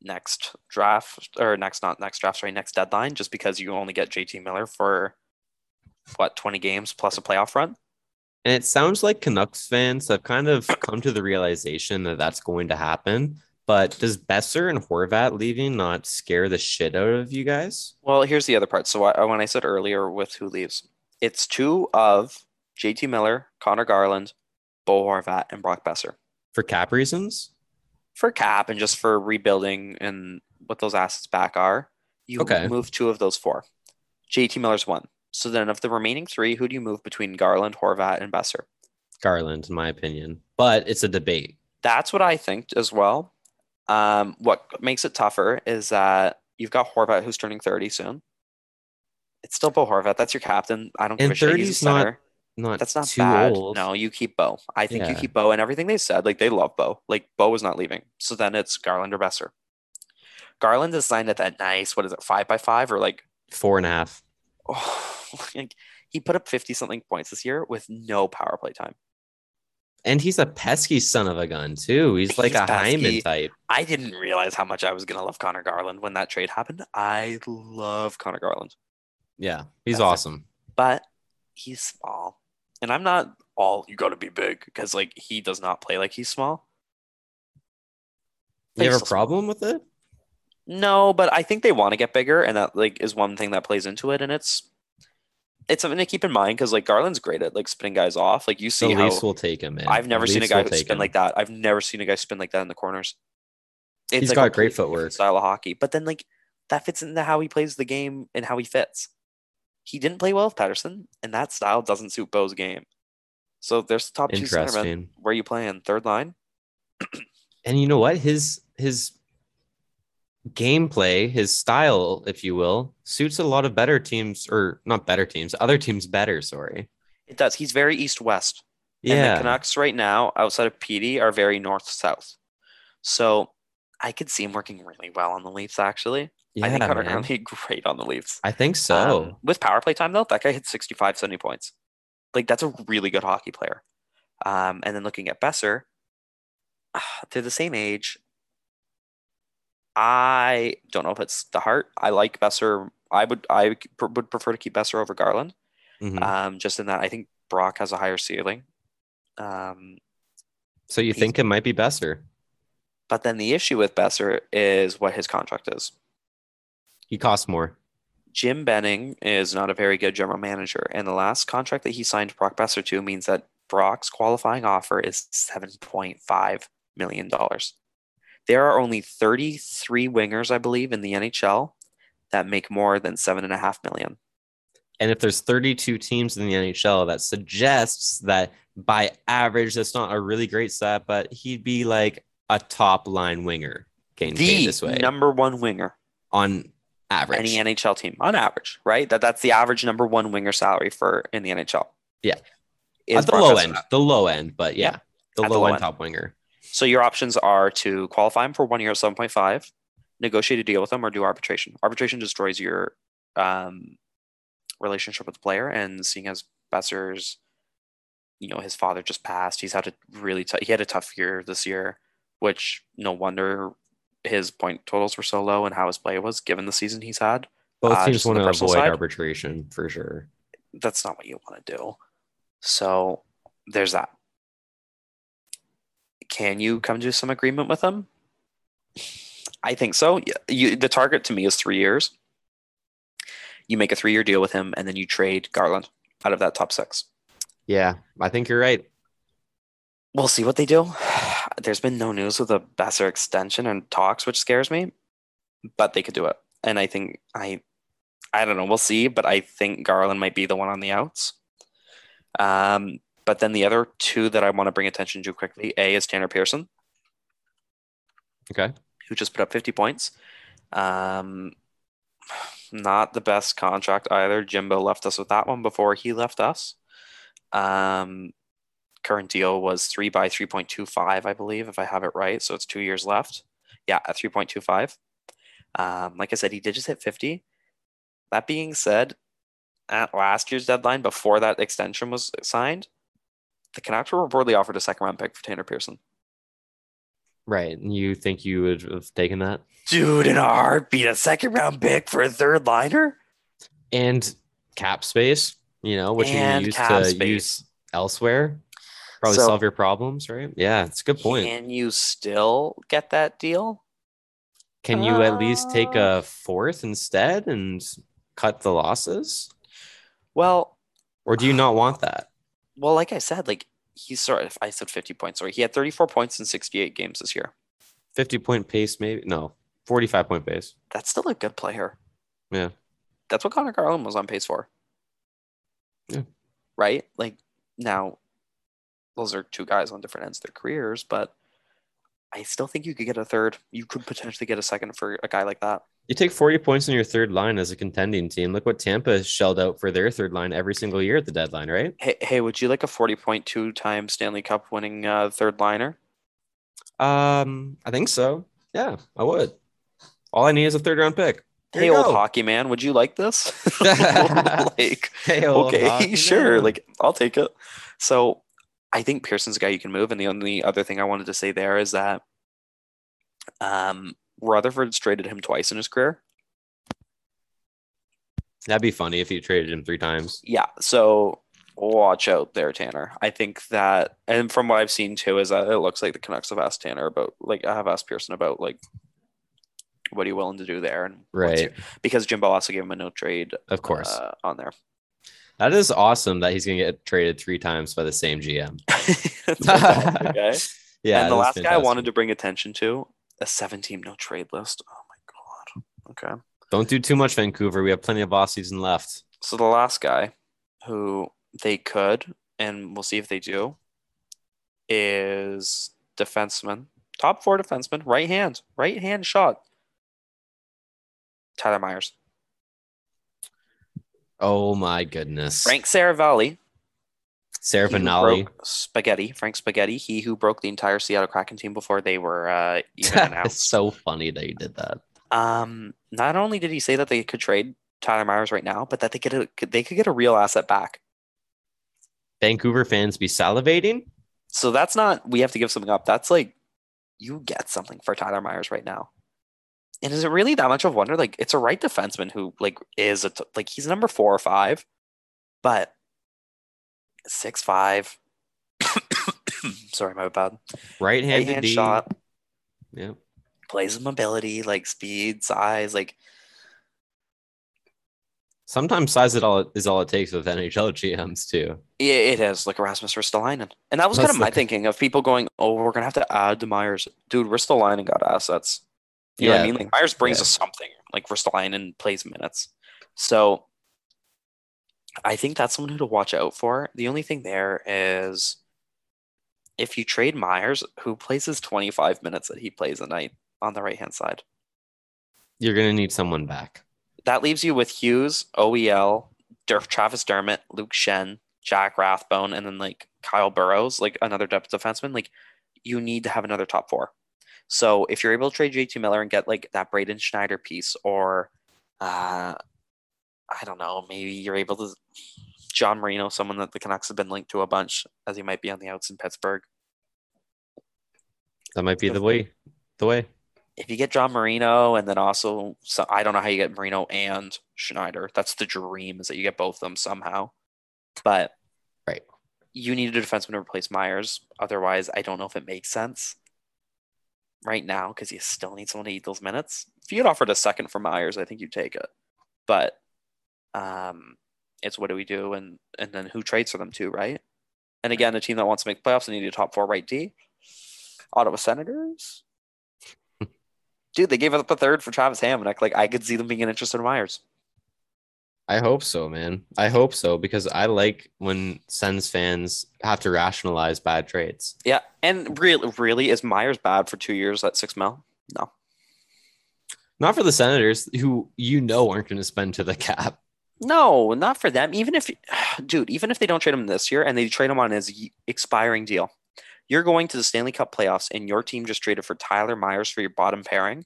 [SPEAKER 2] next draft or next not next draft sorry next deadline just because you only get JT Miller for what 20 games plus a playoff run.
[SPEAKER 1] And it sounds like Canucks fans have kind of come to the realization that that's going to happen. But does Boeser and Horvat leaving not scare the shit out of you guys?
[SPEAKER 2] Well, here's the other part. So I, when I said earlier with who leaves, it's two of JT Miller, Conor Garland, Bo Horvat, and Brock Boeser.
[SPEAKER 1] For cap reasons?
[SPEAKER 2] For cap and just for rebuilding and what those assets back are. You
[SPEAKER 1] Okay.
[SPEAKER 2] move two of those four. JT Miller's one. So then of the remaining three, who do you move between Garland, Horvat, and Boeser?
[SPEAKER 1] Garland, in my opinion. But it's a debate.
[SPEAKER 2] That's what I think as well. Um, what makes it tougher is that you've got Horvat who's turning 30 soon. It's still Bo Horvat. That's your captain. I don't give
[SPEAKER 1] And
[SPEAKER 2] a shit.
[SPEAKER 1] 30
[SPEAKER 2] He's a
[SPEAKER 1] not. Not
[SPEAKER 2] That's not
[SPEAKER 1] too
[SPEAKER 2] bad.
[SPEAKER 1] old.
[SPEAKER 2] No, you keep Bo. I think you keep Bo and everything they said. Like they love Bo. Like Bo is not leaving. So then it's Garland or Boeser. Garland is signed at that nice. What is it? Five by five or like?
[SPEAKER 1] Four and a half.
[SPEAKER 2] Oh, like he put up fifty something points this year with no power play time.
[SPEAKER 1] And he's a pesky son of a gun, too. He's like
[SPEAKER 2] He's
[SPEAKER 1] a Hyman type.
[SPEAKER 2] I didn't realize how much I was gonna love Conor Garland when that trade happened. I love Conor Garland,
[SPEAKER 1] Yeah. He's
[SPEAKER 2] That's it.
[SPEAKER 1] awesome.
[SPEAKER 2] but he's small, and I'm not all you got to be big because like he does not play like he's small.
[SPEAKER 1] You have a problem with it?
[SPEAKER 2] No, but I think they want to get bigger, and that like is one thing that plays into it, and it's it's something to keep in mind because like Garland's great at like spinning guys off. Like you
[SPEAKER 1] The
[SPEAKER 2] see how
[SPEAKER 1] Leafs will take him in.
[SPEAKER 2] I've never
[SPEAKER 1] The
[SPEAKER 2] seen a guy who spin
[SPEAKER 1] him.
[SPEAKER 2] like that. I've never seen a guy spin like that in the corners. It's
[SPEAKER 1] He's
[SPEAKER 2] a
[SPEAKER 1] got great footwork.
[SPEAKER 2] style of hockey, but then like that fits into how he plays the game and how he fits. He didn't play well with Pettersson, and that style doesn't suit Bo's game. So there's the top two centermen. Where are you playing? Third line?
[SPEAKER 1] And you know what? His his gameplay, his style, if you will, suits a lot of better teams, or not better teams, other teams better. Sorry.
[SPEAKER 2] It does. He's very east west. And
[SPEAKER 1] Yeah.
[SPEAKER 2] the Canucks right now, outside of PD, are very north south. So I could see him working really well on the Leafs, actually.
[SPEAKER 1] yeah,
[SPEAKER 2] I think. Garland would be great on the Leafs.
[SPEAKER 1] I think so.
[SPEAKER 2] Um, with power play time, though, that guy hit 65, 70 points. Like, that's a really good hockey player. Um, and then looking at Boeser, they're the same age. I don't know if it's the heart. I like Boeser. I would I pr- would prefer to keep Boeser over Garland.
[SPEAKER 1] Mhm.
[SPEAKER 2] Um, just in that I think Brock has a higher ceiling. Um,
[SPEAKER 1] so you think it might be Boeser?
[SPEAKER 2] but then the issue with Boeser is what his contract is.
[SPEAKER 1] He costs more.
[SPEAKER 2] Jim Benning is not a very good general manager, and the last contract that he signed Brock Boeser to means that Brock's qualifying offer is $7.5 million. There are only 33 wingers, I believe, in the NHL that make more than seven and a half million.
[SPEAKER 1] And if there's 32 teams in the NHL, that suggests that by average, that's not a really great stat, but he'd be like a top line winger paid
[SPEAKER 2] The
[SPEAKER 1] this way
[SPEAKER 2] number one winger
[SPEAKER 1] on average.
[SPEAKER 2] any NHL team on average, right? That that's the average number one winger salary for in the NHL.
[SPEAKER 1] Yeah. At the
[SPEAKER 2] Brock
[SPEAKER 1] low end, the low end, but yeah,
[SPEAKER 2] Yeah.
[SPEAKER 1] the
[SPEAKER 2] the
[SPEAKER 1] low
[SPEAKER 2] low
[SPEAKER 1] end
[SPEAKER 2] end.
[SPEAKER 1] top winger.
[SPEAKER 2] So your options are to qualify him for one year at 7.5, negotiate a deal with him, or do arbitration. Arbitration destroys your um, relationship with the player. And seeing as Boeser's, you know, his father just passed, he's had a really tough. He had a tough year this year, which no wonder his point totals were so low and how his play was given the season he's had.
[SPEAKER 1] Both
[SPEAKER 2] Uh,
[SPEAKER 1] teams
[SPEAKER 2] just
[SPEAKER 1] want to avoid
[SPEAKER 2] side?
[SPEAKER 1] arbitration for sure.
[SPEAKER 2] That's not what you want to do. So there's that. Can you come to some agreement with them? I think so. You, the target to me is three years. You make a three year deal with him, and then you trade Garland out of that top six.
[SPEAKER 1] Yeah, I think you're right.
[SPEAKER 2] We'll see what they do. There's been no news with a Boeser extension and talks, which scares me, but they could do it. And I think I, I don't know. We'll see, but I think Garland might be the one on the outs. Um, but then the other two that I want to bring attention to quickly, A is Tanner Pearson,
[SPEAKER 1] Okay.
[SPEAKER 2] who just put up 50 points. Um, not the best contract either. Jimbo left us with that one before he left us. Um, current deal was three by 3.25, I believe, if I have it right. So it's two years left. Yeah, at 3.25. Um, like I said, he did just hit 50. That being said, at last year's deadline, before that extension was signed, the Canucks were reportedly offered a second round pick for Tanner Pearson.
[SPEAKER 1] Right. And you think you would have taken that?
[SPEAKER 2] Dude, in a heartbeat, a second round pick for a third liner?
[SPEAKER 1] And cap space, you know, which you
[SPEAKER 2] And
[SPEAKER 1] can use to
[SPEAKER 2] space.
[SPEAKER 1] use elsewhere. Probably
[SPEAKER 2] So-
[SPEAKER 1] solve your problems, right? Yeah, it's a good point.
[SPEAKER 2] Can you still get that deal?
[SPEAKER 1] Can you at least take
[SPEAKER 2] Uh,
[SPEAKER 1] a fourth instead and cut the losses?
[SPEAKER 2] Well,
[SPEAKER 1] Or do you not want that?
[SPEAKER 2] Well, like I said, like he's sort of, I said 50 points. Sorry, he had 34 points in 68 games this year.
[SPEAKER 1] 50 point pace, maybe? No, 45 point pace.
[SPEAKER 2] That's still a good player.
[SPEAKER 1] Yeah.
[SPEAKER 2] That's what Conor Garland was on pace for.
[SPEAKER 1] Yeah.
[SPEAKER 2] Right? Like now, those are two guys on different ends of their careers, but I still think you could get a third. You could potentially get a second for a guy like that.
[SPEAKER 1] You take 40 points on your third line as a contending team. Look what Tampa shelled out for their third line every single year at the deadline, right?
[SPEAKER 2] Hey, hey, would you like a 40.2 time Stanley Cup winning uh, third liner?
[SPEAKER 1] Um, I think so. Yeah, I would. All I need is a third round pick. There
[SPEAKER 2] hey, old
[SPEAKER 1] go.
[SPEAKER 2] hockey man, would you like this? like,
[SPEAKER 1] Hey, old
[SPEAKER 2] okay, sure.
[SPEAKER 1] man.
[SPEAKER 2] Like, I'll take it. So, I think Pearson's a guy you can move. And the only other thing I wanted to say there is that um, Rutherford's traded him twice in his career.
[SPEAKER 1] that'd be funny if you traded him three times.
[SPEAKER 2] Yeah. So, watch out there, Tanner. I think that, and from what I've seen too, is that it looks like the Canucks have asked Tanner about, like, I have asked Pearson about, like, what are you willing to do there? And
[SPEAKER 1] Right.
[SPEAKER 2] your- because Jimbo also gave him a no trade
[SPEAKER 1] Of course.
[SPEAKER 2] uh, on there.
[SPEAKER 1] that is awesome that he's going to get traded three times by the same GM.
[SPEAKER 2] Okay?
[SPEAKER 1] Yeah.
[SPEAKER 2] and the last guy I wanted to bring attention to a seven team no trade list. Oh my god. Okay.
[SPEAKER 1] Don't do too much, Vancouver. We have plenty of off season left.
[SPEAKER 2] So the last guy who they could, and we'll see if they do, is defenseman. Top four defenseman, right hand, right hand shot. Tyler Myers.
[SPEAKER 1] Oh my goodness.
[SPEAKER 2] Frank Seravalli.
[SPEAKER 1] Sarah
[SPEAKER 2] he who
[SPEAKER 1] Finale.
[SPEAKER 2] broke Spaghetti. Frank Spaghetti. He who broke the entire Seattle Kraken team before they were uh, even
[SPEAKER 1] it's so funny that he did that.
[SPEAKER 2] Um, not only did he say that they could trade Tyler Myers right now, but that they could they could get a real asset back.
[SPEAKER 1] Vancouver fans be salivating.
[SPEAKER 2] So that's not we have to give something up. That's like you get something for Tyler Myers right now. And is it really that much of a wonder? Like it's a right defenseman who like is a t- like he's number four or five, but six five. Sorry, my bad.
[SPEAKER 1] Right
[SPEAKER 2] hand shot
[SPEAKER 1] Yeah.
[SPEAKER 2] plays with mobility, like speed, size, like
[SPEAKER 1] Sometimes size it all is all it takes with NHL GMs too.
[SPEAKER 2] Yeah, it is like Erasmus Ristolainen. And that was kind of my
[SPEAKER 1] the-
[SPEAKER 2] thinking of people going, oh, we're going to have to add to Myers. Dude, Ristolainen got assets. You know what I mean? Like Myers brings
[SPEAKER 1] Yeah.
[SPEAKER 2] us something. Like Ristolainen plays minutes. So I think that's someone who to watch out for. The only thing there is if you trade Myers, who plays his 25 minutes that he plays a night on the right hand side,
[SPEAKER 1] You're gonna need someone back.
[SPEAKER 2] that leaves you with Hughes, OEL, Der- Travis Dermott, Luke Schenn, Jack Rathbone, and then like Kyle Burroughs, like another depth defenseman. Like you need to have another top four. So if you're able to trade JT Miller and get like that Braden Schneider piece, or uh, I don't know, maybe you're able to John Marino, someone that the Canucks have been linked to a bunch, as he might be on the outs in Pittsburgh.
[SPEAKER 1] That might be the way. The way.
[SPEAKER 2] if you get John Marino and then also so I don't know how you get Marino and Schneider. That's the dream is that you get both of them somehow. But
[SPEAKER 1] Right.
[SPEAKER 2] you need a defenseman to replace Myers. Otherwise, I don't know if it makes sense right now because you still need someone to eat those minutes. If you had offered a second for Myers, I think you'd take it. But um, it's what do we do and and then who trades for them too, right? And again, a team that wants to make playoffs and need a top four right D. Ottawa Senators. Dude, they gave up a third for Travis Hamonic. Like I could see them being interested in Myers.
[SPEAKER 1] I hope so, man. I hope so because I like when Sens fans have to rationalize bad trades.
[SPEAKER 2] Yeah, and really, really, is Myers bad for two years at six mil? No.
[SPEAKER 1] Not for the Senators, who you know aren't going to spend to the cap.
[SPEAKER 2] No, not for them. Even if, dude, even if they don't trade him this year and they trade him on his expiring deal, you're going to the Stanley Cup playoffs and your team just traded for Tyler Myers for your bottom pairing, and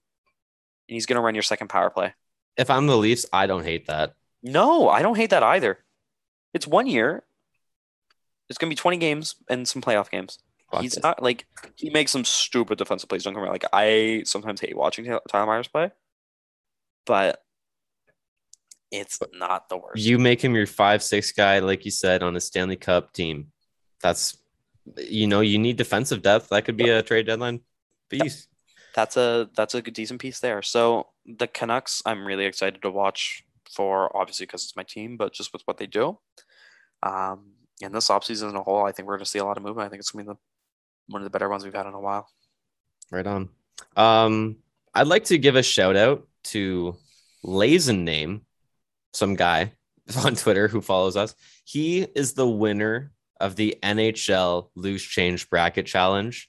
[SPEAKER 2] he's going to run your second power play.
[SPEAKER 1] if I'm the Leafs, I don't hate that.
[SPEAKER 2] No, I don't hate that either. It's one year. It's gonna be 20 games and some playoff games.
[SPEAKER 1] Fuck
[SPEAKER 2] He's
[SPEAKER 1] it.
[SPEAKER 2] not like he makes some stupid defensive plays. Don't come around. Like I sometimes hate watching Tyler Myers play, but it's not the worst.
[SPEAKER 1] You make him your five six guy, like you said, on a Stanley Cup team. That's you know you need defensive depth. That could be a trade deadline piece.
[SPEAKER 2] that's a that's a good decent piece there. So the Canucks, I'm really excited to watch for obviously because it's my team, but just with what they do. Um, and this offseason as a whole, I think we're going to see a lot of movement. I think it's going to be the one of the better ones we've had in a while.
[SPEAKER 1] Right on. Um, I'd like to give a shout out to Lazen Name, some guy on Twitter who follows us. He is the winner of the NHL Loose Change Bracket Challenge.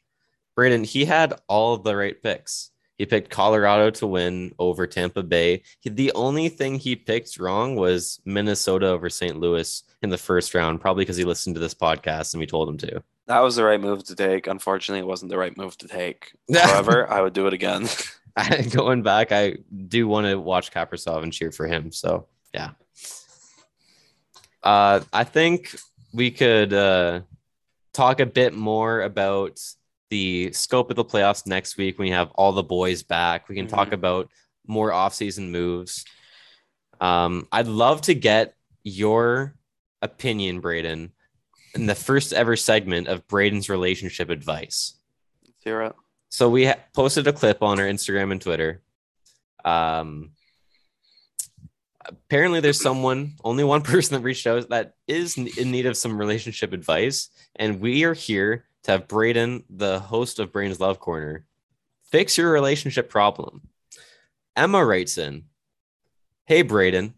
[SPEAKER 1] Braden, he had all the right picks. He picked Colorado to win over Tampa Bay. He, the only thing he picked wrong was Minnesota over St. Louis in the first round, probably because he listened to this podcast and we told him to.
[SPEAKER 2] That was the right move to take. Unfortunately, it wasn't the right move to take. However, I would do it again.
[SPEAKER 1] going back, I do want to watch Kaprizov and cheer for him. So yeah. Uh, I think we could uh, talk a bit more about the scope of the playoffs next week when we have all the boys back. We can talk
[SPEAKER 2] Mhm.
[SPEAKER 1] about more offseason moves. Um, I'd love to get your opinion, Braden, in the first ever segment of Braden's relationship advice.
[SPEAKER 2] It.
[SPEAKER 1] So we ha- posted a clip on our Instagram and Twitter. Um, apparently, there's someone, only one person that reached out that is in need of some relationship advice, and we are here to have Braden, the host of brain's Love Corner, fix your relationship problem. Emma writes in, "Hey Braden,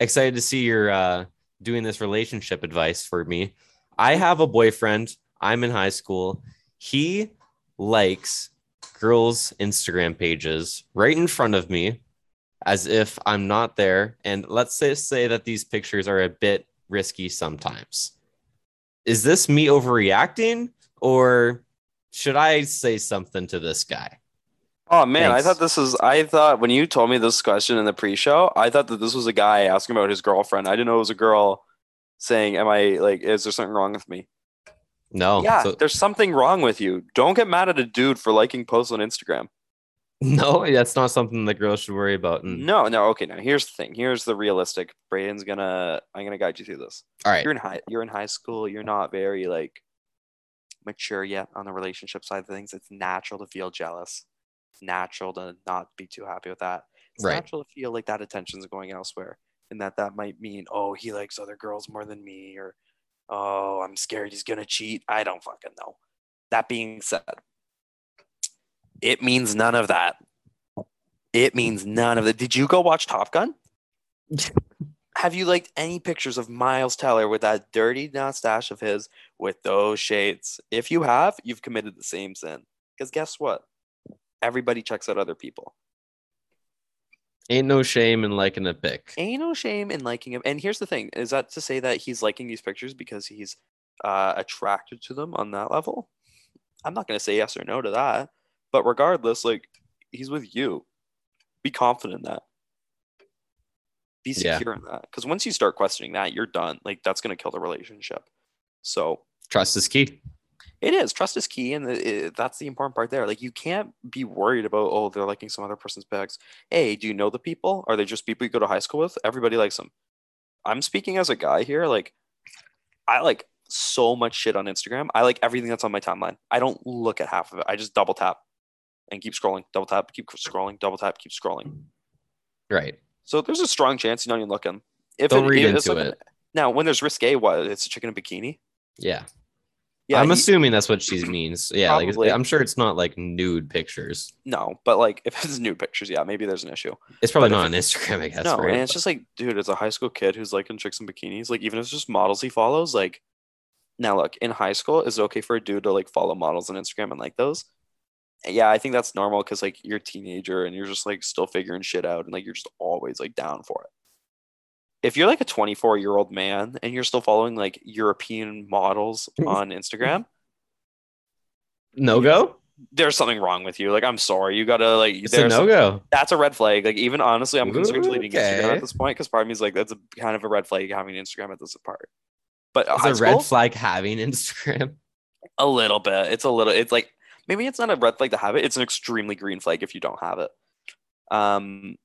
[SPEAKER 1] excited to see you're uh, doing this relationship advice for me. I have a boyfriend. I'm in high school. He likes girls' Instagram pages right in front of me as if I'm not there. And let's say, say that these pictures are a bit risky sometimes. Is this me overreacting or should I say something to this guy?
[SPEAKER 2] Oh man, I thought this was. I thought when you told me this question in the pre-show, I thought that this was a guy asking about his girlfriend. I didn't know it was a girl saying, "Am I like? Is there something wrong with me?"
[SPEAKER 1] No.
[SPEAKER 2] yeah,
[SPEAKER 1] so-
[SPEAKER 2] there's something wrong with you. Don't get mad at a dude for liking posts on Instagram.
[SPEAKER 1] no, that's not something the girls should worry about. And,
[SPEAKER 2] No, no. Okay, now here's the thing. Here's the realistic. Braden's gonna. I'm gonna guide you through this.
[SPEAKER 1] all right.
[SPEAKER 2] You're in high. You're in high school. You're not very like mature yet on the relationship side of things. It's natural to feel jealous. It's natural to not be too happy with that. It's
[SPEAKER 1] Right.
[SPEAKER 2] natural to feel like that attention's going elsewhere, and that that might mean, oh, he likes other girls more than me, or oh, I'm scared he's gonna cheat. I don't fucking know. That being said, it means none of that. It means none of that. Did you go watch Top Gun? Have you liked any pictures of Miles Teller with that dirty mustache of his with those shades? If you have, you've committed the same sin. Because guess what? Everybody checks out other people.
[SPEAKER 1] Ain't no shame in liking a pic.
[SPEAKER 2] Ain't no shame in liking him. And here's the thing: is that to say that he's liking these pictures because he's uh, attracted to them on that level? I'm not gonna say yes or no to that. But regardless, like he's with you. Be confident in that. Be
[SPEAKER 1] Yeah.
[SPEAKER 2] secure in that. Because once you start questioning that, you're done. Like that's gonna kill the relationship. So
[SPEAKER 1] Trust is key.
[SPEAKER 2] it is trust is key, and it, that's the important part there. Like you can't be worried about oh they're liking some other person's pics. Hey, do you know the people? Are they just people you go to high school with? Everybody likes them. I'm speaking as a guy here. Like I like so much shit on Instagram. I like everything that's on my timeline. I don't look at half of it. I just double tap and keep scrolling. Double tap, keep scrolling. Double tap, keep scrolling.
[SPEAKER 1] Right.
[SPEAKER 2] So there's a strong chance you're not even looking. If
[SPEAKER 1] Don't read
[SPEAKER 2] if
[SPEAKER 1] into it.
[SPEAKER 2] Now, when there's risque, what? It's a chicken in a bikini.
[SPEAKER 1] Yeah.
[SPEAKER 2] Yeah,
[SPEAKER 1] I'm
[SPEAKER 2] he-
[SPEAKER 1] assuming that's what she means. Yeah, like I'm sure it's not like nude pictures.
[SPEAKER 2] no, but like if it's nude pictures, yeah, maybe there's an issue.
[SPEAKER 1] It's probably
[SPEAKER 2] But
[SPEAKER 1] not on Instagram, I guess.
[SPEAKER 2] no,
[SPEAKER 1] right?
[SPEAKER 2] and it's just like, dude, it's a high school kid who's like in chicks and bikinis. Like, even if it's just models he follows, like, now look, in high school, is it okay for a dude to like follow models on Instagram and like those? Yeah, I think that's normal because like you're a teenager and you're just like still figuring shit out and like you're just always like down for it. If you're like a 24 year old man and you're still following like European models on Instagram,
[SPEAKER 1] no go.
[SPEAKER 2] there's something wrong with you. Like, I'm sorry. You gotta like.
[SPEAKER 1] It's a
[SPEAKER 2] there's
[SPEAKER 1] no go.
[SPEAKER 2] that's a red flag. Like, even honestly, I'm concerned
[SPEAKER 1] Ooh,
[SPEAKER 2] deleting Instagram at this point because part of me is like, that's a kind of a red flag having Instagram at this part. But
[SPEAKER 1] It's a
[SPEAKER 2] school,
[SPEAKER 1] red flag having Instagram.
[SPEAKER 2] a little bit. It's a little. It's like maybe it's not a red flag to have it. It's an extremely green flag if you don't have it. Um,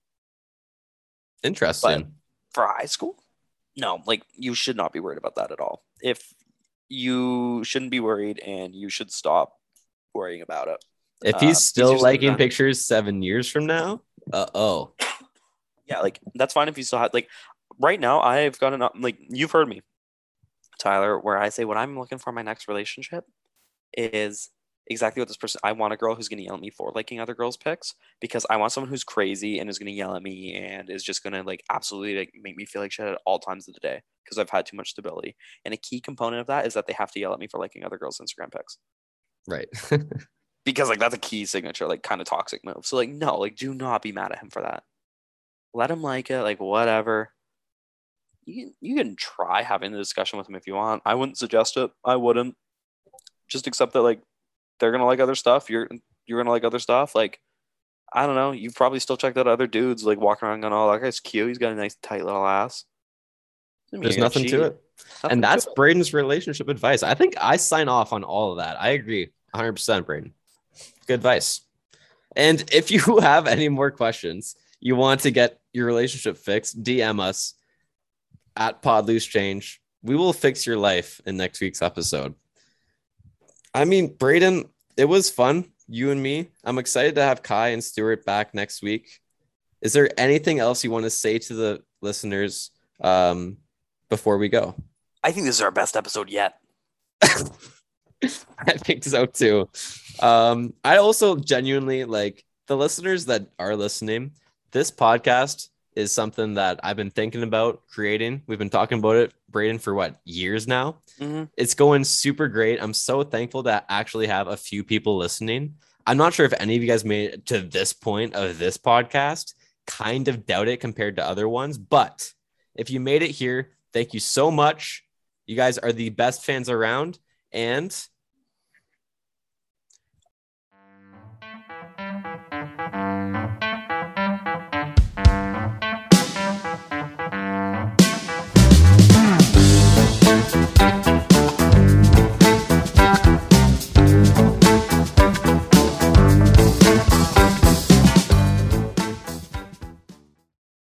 [SPEAKER 1] Interesting.
[SPEAKER 2] for high school, no. Like, you should not be worried about that at all. If you shouldn't be worried, and you should stop worrying about it.
[SPEAKER 1] if
[SPEAKER 2] uh,
[SPEAKER 1] he's still
[SPEAKER 2] easier
[SPEAKER 1] liking pictures seven years from now, uh oh.
[SPEAKER 2] yeah, like that's fine if you still have like right now I've got an like you've heard me, Tyler, where I say what I'm looking for in my next relationship is exactly what this person I want a girl who's gonna yell at me for liking other girls' pics because I want someone who's crazy and is gonna yell at me and is just gonna like absolutely like make me feel like shit at all times of the day because I've had too much stability. And a key component of that is that they have to yell at me for liking other girls' Instagram pics.
[SPEAKER 1] Right.
[SPEAKER 2] Because like that's a key signature, like kind of toxic move. So like no, like do not be mad at him for that. Let him like it, like whatever. You can you can try having the discussion with him if you want. I wouldn't suggest it. I wouldn't. Just accept that like they're gonna like other stuff. You're you're gonna like other stuff. Like I don't know. You've probably still checked out other dudes like walking around going, "Oh, that guy's cute. He's got a nice tight little ass."
[SPEAKER 1] There's nothing to it.
[SPEAKER 2] Nothing
[SPEAKER 1] and that's
[SPEAKER 2] it.
[SPEAKER 1] Braden's relationship advice. I think I sign off on all of that. I agree 100%, Braden. Good advice. And if you have any more questions, you want to get your relationship fixed, DM us at Pod Loose Change. We will fix your life in next week's episode. I mean, Braden, it was fun, you and me. I'm excited to have Kai and Stuart back next week. Is there anything else you want to say to the listeners um, before we go?
[SPEAKER 2] I think this is our best episode yet.
[SPEAKER 1] I think so too. Um, I also genuinely like the listeners that are listening. This podcast is something that I've been thinking about creating. We've been talking about it, Braden, for what years now.
[SPEAKER 2] Mhm.
[SPEAKER 1] It's going super great. I'm so thankful to actually have a few people listening. I'm not sure if any of you guys made it to this point of this podcast. Kind of doubt it compared to other ones, but if you made it here, thank you so much. You guys are the best fans around. And